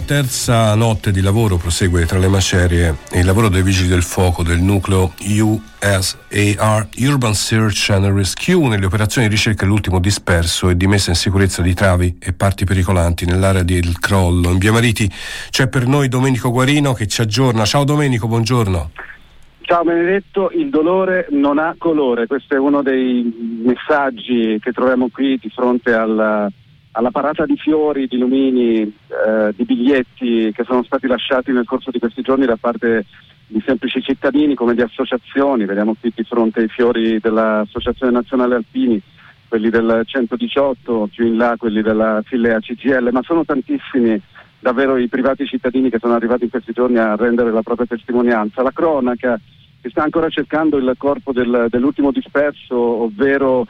terza notte di lavoro prosegue tra le macerie il lavoro dei vigili del fuoco del nucleo USAR Urban Search and Rescue nelle operazioni di ricerca dell'ultimo disperso e di messa in sicurezza di travi e parti pericolanti nell'area del crollo. In via Mariti c'è per noi Domenico Guarino che ci aggiorna. Ciao Domenico, buongiorno. Ciao Benedetto, il dolore non ha colore, questo è uno dei messaggi che troviamo qui di fronte alla, alla parata di fiori, di lumini, eh, di biglietti che sono stati lasciati nel corso di questi giorni da parte di semplici cittadini come di associazioni, vediamo qui di fronte i fiori dell'Associazione Nazionale Alpini quelli del 118, più in là quelli della Filea CGL, ma sono tantissimi davvero i privati cittadini che sono arrivati in questi giorni a rendere la propria testimonianza. La cronaca che sta ancora cercando il corpo del- dell'ultimo disperso, ovvero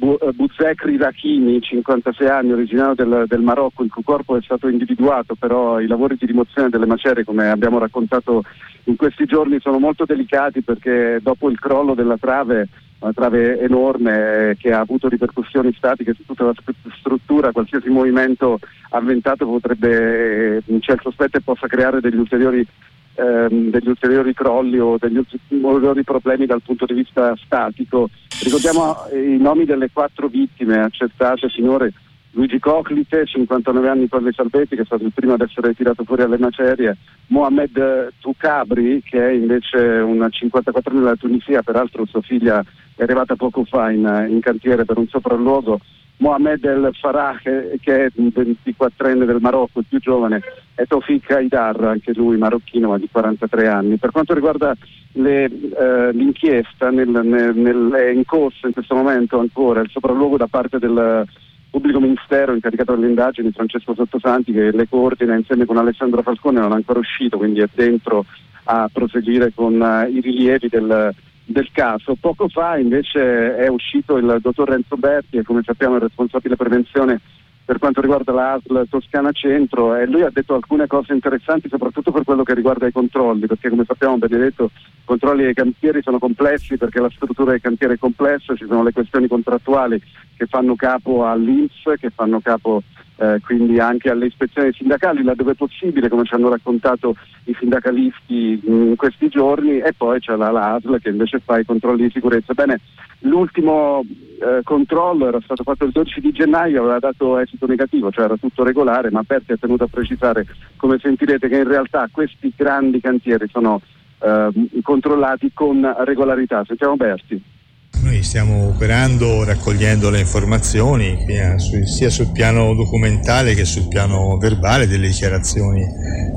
Eh, Buzekri Rachini, 56 anni, originario del, del Marocco, il cui corpo è stato individuato, però i lavori di rimozione delle macerie, come abbiamo raccontato in questi giorni, sono molto delicati perché dopo il crollo della trave, una trave enorme eh, che ha avuto ripercussioni statiche su tutta la stru- struttura, qualsiasi movimento avventato potrebbe, eh, c'è il sospetto che possa creare degli ulteriori ehm, degli ulteriori crolli o degli ulteriori problemi dal punto di vista statico. Ricordiamo eh, i nomi delle quattro vittime accertate finora. Luigi Coclite, 59 anni per le salvetti, che è stato il primo ad essere tirato fuori alle macerie, Mohamed Toukabri, che è invece un 54 anni della Tunisia, peraltro sua figlia è arrivata poco fa in, in cantiere per un sopralluogo, Mohamed El Farah, che, è un 24enne del Marocco, il più giovane, e Tofik Haidar, anche lui marocchino ma di 43 anni. Per quanto riguarda le, eh, l'inchiesta, nel, nel- nel- è in corso in questo momento ancora il sopralluogo da parte del pubblico ministero incaricato delle indagini, Francesco Sottosanti, che le coordina insieme con Alessandro Falcone, non è ancora uscito, quindi è dentro a proseguire con eh, i rilievi del, del caso. Poco fa invece è uscito il dottor Renzo Berti, che come sappiamo è il responsabile prevenzione per quanto riguarda la ASL Toscana Centro e lui ha detto alcune cose interessanti soprattutto per quello che riguarda i controlli, perché come sappiamo Benedetto i controlli dei cantieri sono complessi perché la struttura del cantiere è complessa, ci sono le questioni contrattuali che fanno capo all'Inps, che fanno capo eh, quindi anche alle ispezioni sindacali laddove possibile, come ci hanno raccontato i sindacalisti mh, in questi giorni, e poi c'è la, la ASL che invece fa i controlli di sicurezza. Bene, l'ultimo eh, controllo era stato fatto il 12 di gennaio, aveva dato esito negativo, cioè era tutto regolare, ma Berti ha tenuto a precisare, come sentirete, che in realtà questi grandi cantieri sono eh, controllati con regolarità. Sentiamo Berti. Noi stiamo operando raccogliendo le informazioni sia sul, piano documentale che sul piano verbale delle dichiarazioni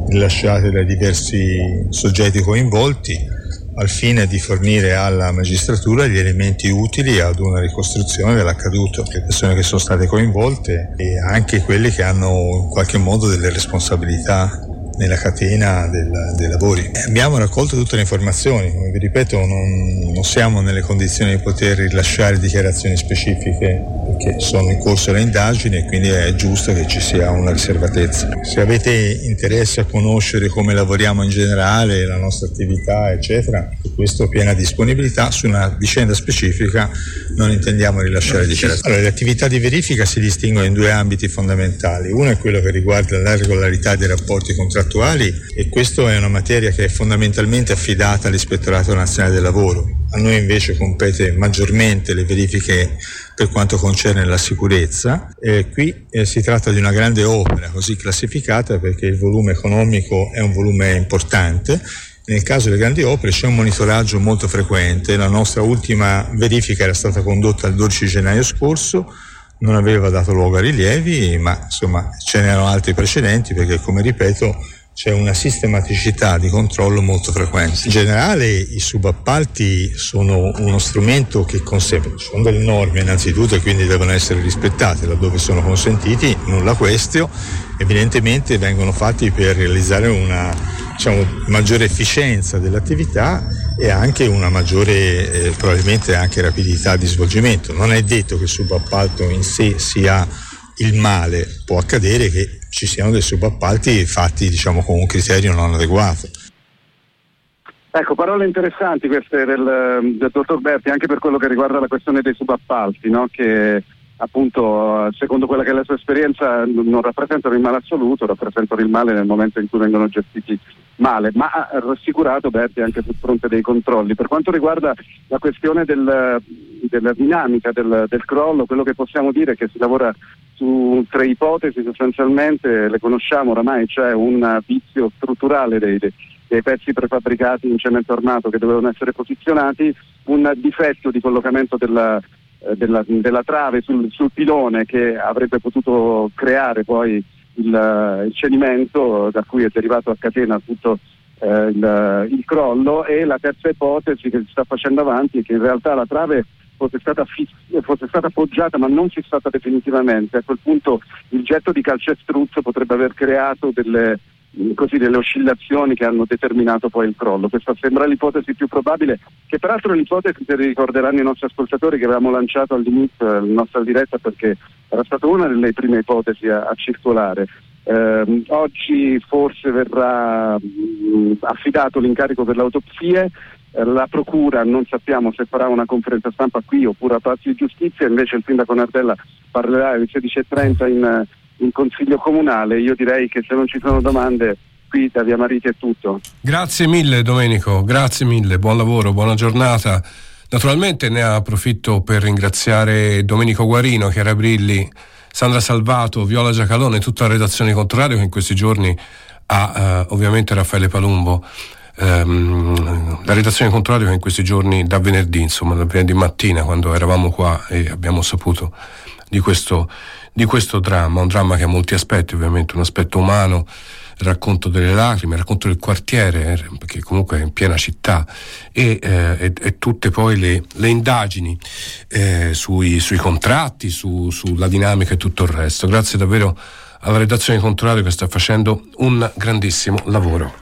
rilasciate dai diversi soggetti coinvolti al fine di fornire alla magistratura gli elementi utili ad una ricostruzione dell'accaduto, le persone che sono state coinvolte e anche quelle che hanno in qualche modo delle responsabilità nella catena del- dei lavori. Abbiamo raccolto tutte le informazioni, come vi ripeto non, non siamo nelle condizioni di poter rilasciare dichiarazioni specifiche perché sono in corso le indagini e quindi è giusto che ci sia una riservatezza. Se avete interesse a conoscere come lavoriamo in generale, la nostra attività eccetera, su questo piena disponibilità, su una vicenda specifica non intendiamo rilasciare dichiarazioni. Allora, le attività di verifica si distinguono in due ambiti fondamentali. Uno è quello che riguarda la regolarità dei rapporti contrattuali e questa è una materia che è fondamentalmente affidata all'Ispettorato Nazionale del Lavoro. A noi invece compete maggiormente le verifiche per quanto concerne la sicurezza. Eh, qui eh, si tratta di una grande opera così classificata perché il volume economico è un volume importante. Nel caso delle grandi opere c'è un monitoraggio molto frequente. La nostra ultima verifica era stata condotta il 12 gennaio scorso non aveva dato luogo a rilievi, ma insomma ce n'erano altri precedenti perché, come ripeto, c'è una sistematicità di controllo molto frequente. In generale i subappalti sono uno strumento che consente, sono delle norme innanzitutto e quindi devono essere rispettate laddove sono consentiti, nulla questio, evidentemente vengono fatti per realizzare una diciamo, maggiore efficienza dell'attività e anche una maggiore eh, probabilmente anche rapidità di svolgimento. Non è detto che il subappalto in sé sia il male, può accadere che ci siano dei subappalti fatti diciamo, con un criterio non adeguato. Ecco, parole interessanti queste del, del dottor Berti, anche per quello che riguarda la questione dei subappalti, no? che appunto secondo quella che è la sua esperienza non rappresentano il male assoluto, rappresentano il male nel momento in cui vengono gestiti male, ma ha rassicurato Berti anche sul fronte dei controlli. Per quanto riguarda la questione del- della dinamica del, del crollo, quello che possiamo dire è che si lavora su tre ipotesi, sostanzialmente le conosciamo oramai, c'è un vizio strutturale dei, dei- dei pezzi prefabbricati in cemento armato che dovevano essere posizionati, un difetto di collocamento della, eh, della- della trave sul, sul pilone che avrebbe potuto creare poi il, il cedimento da cui è derivato a catena tutto eh, il, il crollo e la terza ipotesi che si sta facendo avanti è che in realtà la trave fosse stata, fis- fosse stata appoggiata ma non fissata definitivamente, a quel punto il getto di calcestruzzo potrebbe aver creato delle, mh, così, delle oscillazioni che hanno determinato poi il crollo. Questa sembra l'ipotesi più probabile, che peraltro è l'ipotesi che ricorderanno i nostri ascoltatori che avevamo lanciato all'inizio della nostra diretta perché era stata una delle prime ipotesi a, a circolare. Ehm, oggi forse verrà mh, affidato l'incarico per le autopsie, eh, la Procura non sappiamo se farà una conferenza stampa qui oppure a Palazzo di Giustizia, invece il Sindaco Nardella parlerà alle 16.30 in, in Consiglio Comunale. Io direi che se non ci sono domande qui da Via Mariti è tutto. Grazie mille Domenico, grazie mille, buon lavoro, buona giornata. Naturalmente ne approfitto per ringraziare Domenico Guarino, Chiara Brilli, Sandra Salvato, Viola Giacalone tutta la redazione contrario che in questi giorni ha eh, ovviamente Raffaele Palumbo. Ehm, la redazione contrario che in questi giorni da venerdì, insomma, da venerdì mattina quando eravamo qua e abbiamo saputo di questo, di questo dramma, un dramma che ha molti aspetti, ovviamente, un aspetto umano, racconto delle lacrime, il racconto del quartiere, eh, perché comunque è in piena città, e, eh, e- e tutte poi le, le indagini eh, sui, sui contratti, su- sulla dinamica e tutto il resto. Grazie davvero alla redazione contrario che sta facendo un grandissimo lavoro.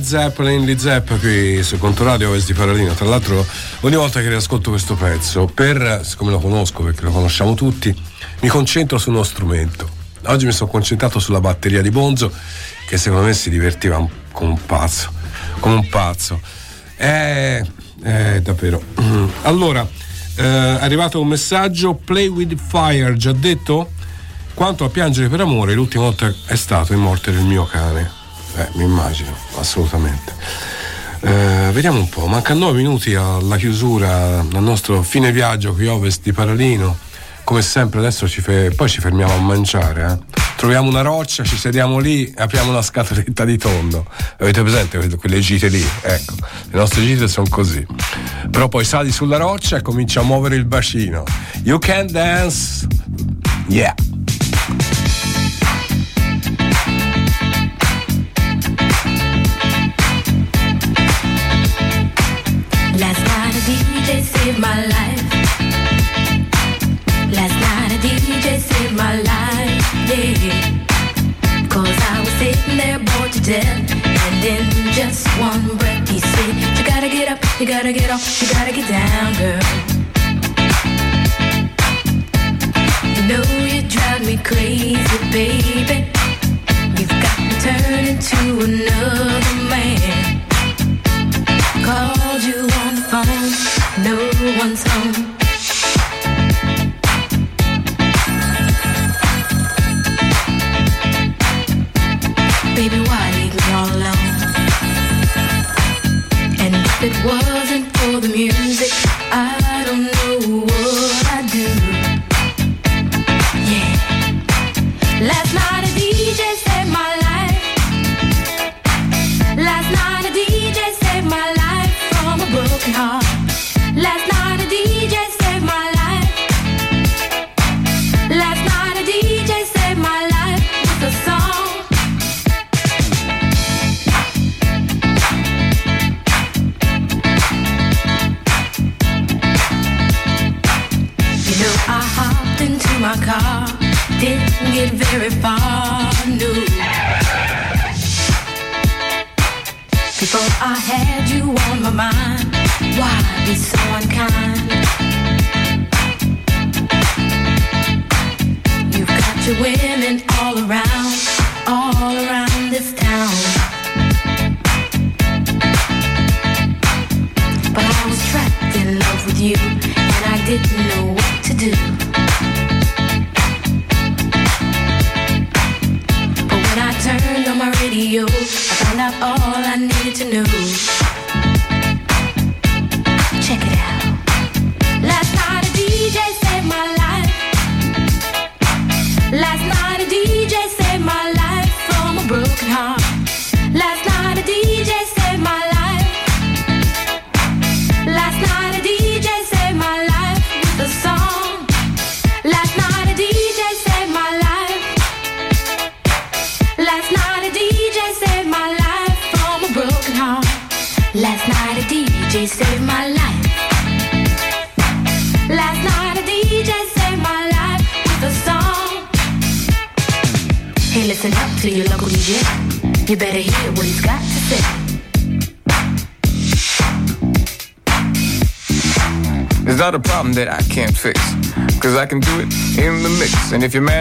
Led Zeppelin, Led Zepp qui su Contoradio Ovest di Paralino. Tra l'altro, ogni volta che riascolto questo pezzo, per, siccome lo conosco perché lo conosciamo tutti, mi concentro su uno strumento. Oggi mi sono concentrato sulla batteria di Bonzo, che secondo me si divertiva come un pazzo. Come un pazzo. Eh, eh, davvero. Allora, eh, arrivato un messaggio: Play with fire, già detto? Quanto a piangere per amore, l'ultima volta è stato in morte del mio cane. Eh, mi immagino, assolutamente. Eh, vediamo un po', mancano 9 minuti alla chiusura, al nostro fine viaggio qui ovest di Paralino. Come sempre adesso ci fe- poi ci fermiamo a mangiare. eh. Troviamo una roccia, ci sediamo lì e apriamo una scatoletta di tonno. Avete presente que- quelle gite lì? Ecco, le nostre gite sono così. Però poi sali sulla roccia e cominci a muovere il bacino. You can dance. Yeah. Gotta get off, you gotta get down,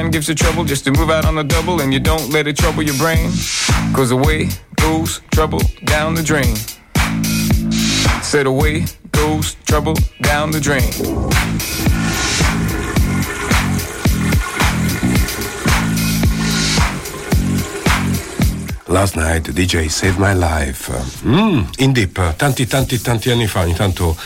Man gives you trouble just to move out on the double and you don't let it trouble your brain, cause away goes trouble down the drain. Said away goes trouble down the drain. Last Night DJ Save My Life. Mm, in deep, tanti tanti tanti anni fa, ogni tanto,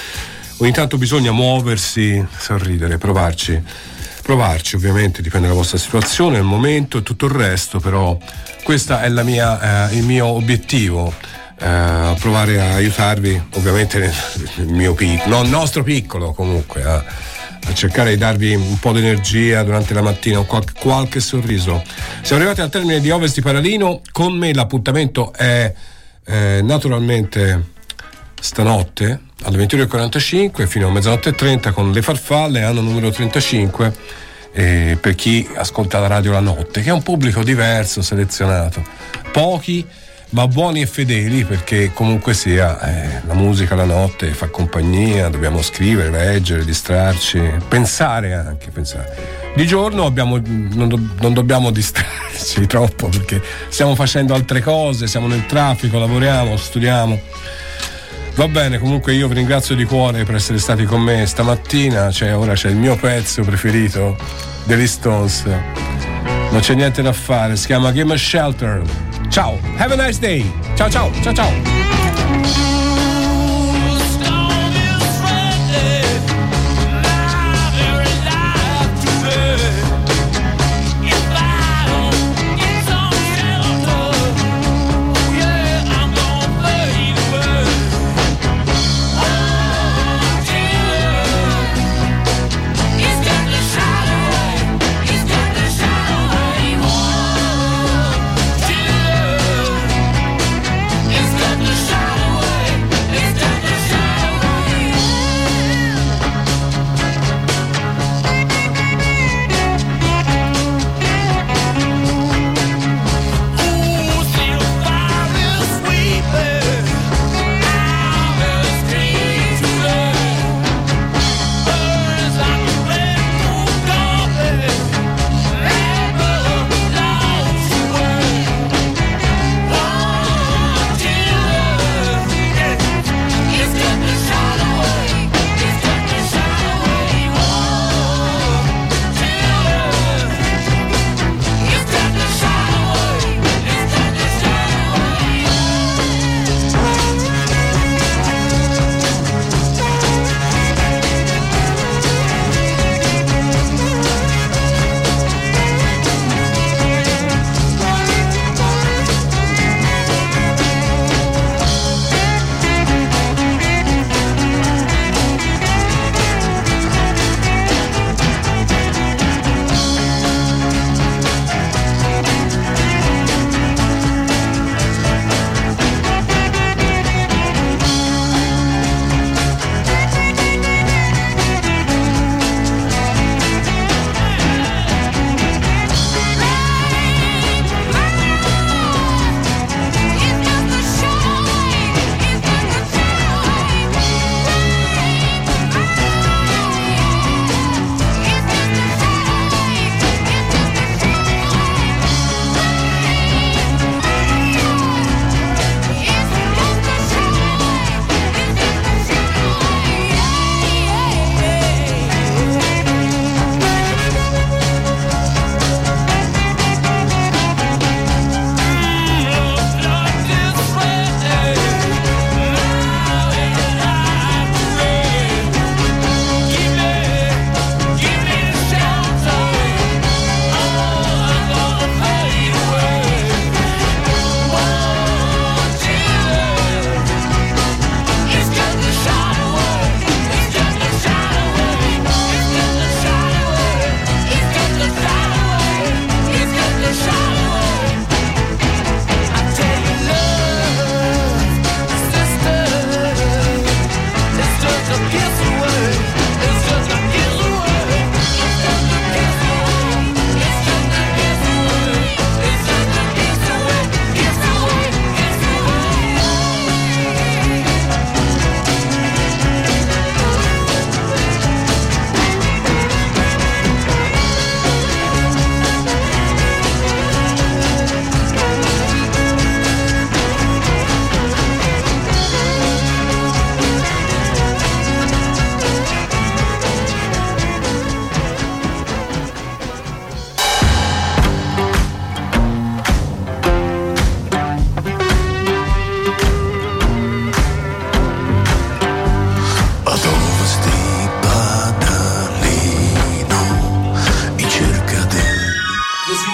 ogni tanto bisogna muoversi, sorridere, provarci. Provarci ovviamente, dipende dalla vostra situazione, il momento e tutto il resto, però questo è mia, eh, il mio obiettivo. eh, provare a aiutarvi ovviamente nel, mio piccolo, no, il nostro piccolo comunque, a, a cercare di darvi un po' di energia durante la mattina, un qualche, qualche sorriso. Siamo arrivati al termine di Ovest di Paralino, con me l'appuntamento è eh, naturalmente stanotte alle 21.45 fino a mezzanotte e 30 con Le Farfalle, anno numero 35, eh, per chi ascolta la radio la notte, che è un pubblico diverso, selezionato. Pochi ma buoni e fedeli perché comunque sia eh, la musica la notte fa compagnia, dobbiamo scrivere, leggere, distrarci, pensare anche, pensare. Di giorno abbiamo- non, do- non dobbiamo distrarci troppo perché stiamo facendo altre cose, siamo nel traffico, lavoriamo, studiamo. Va bene, comunque io vi ringrazio di cuore per essere stati con me stamattina, cioè ora c'è il mio pezzo preferito degli Stones. Non c'è niente da fare, si chiama Game of Shelter. Ciao, have a nice day. Ciao ciao, ciao ciao.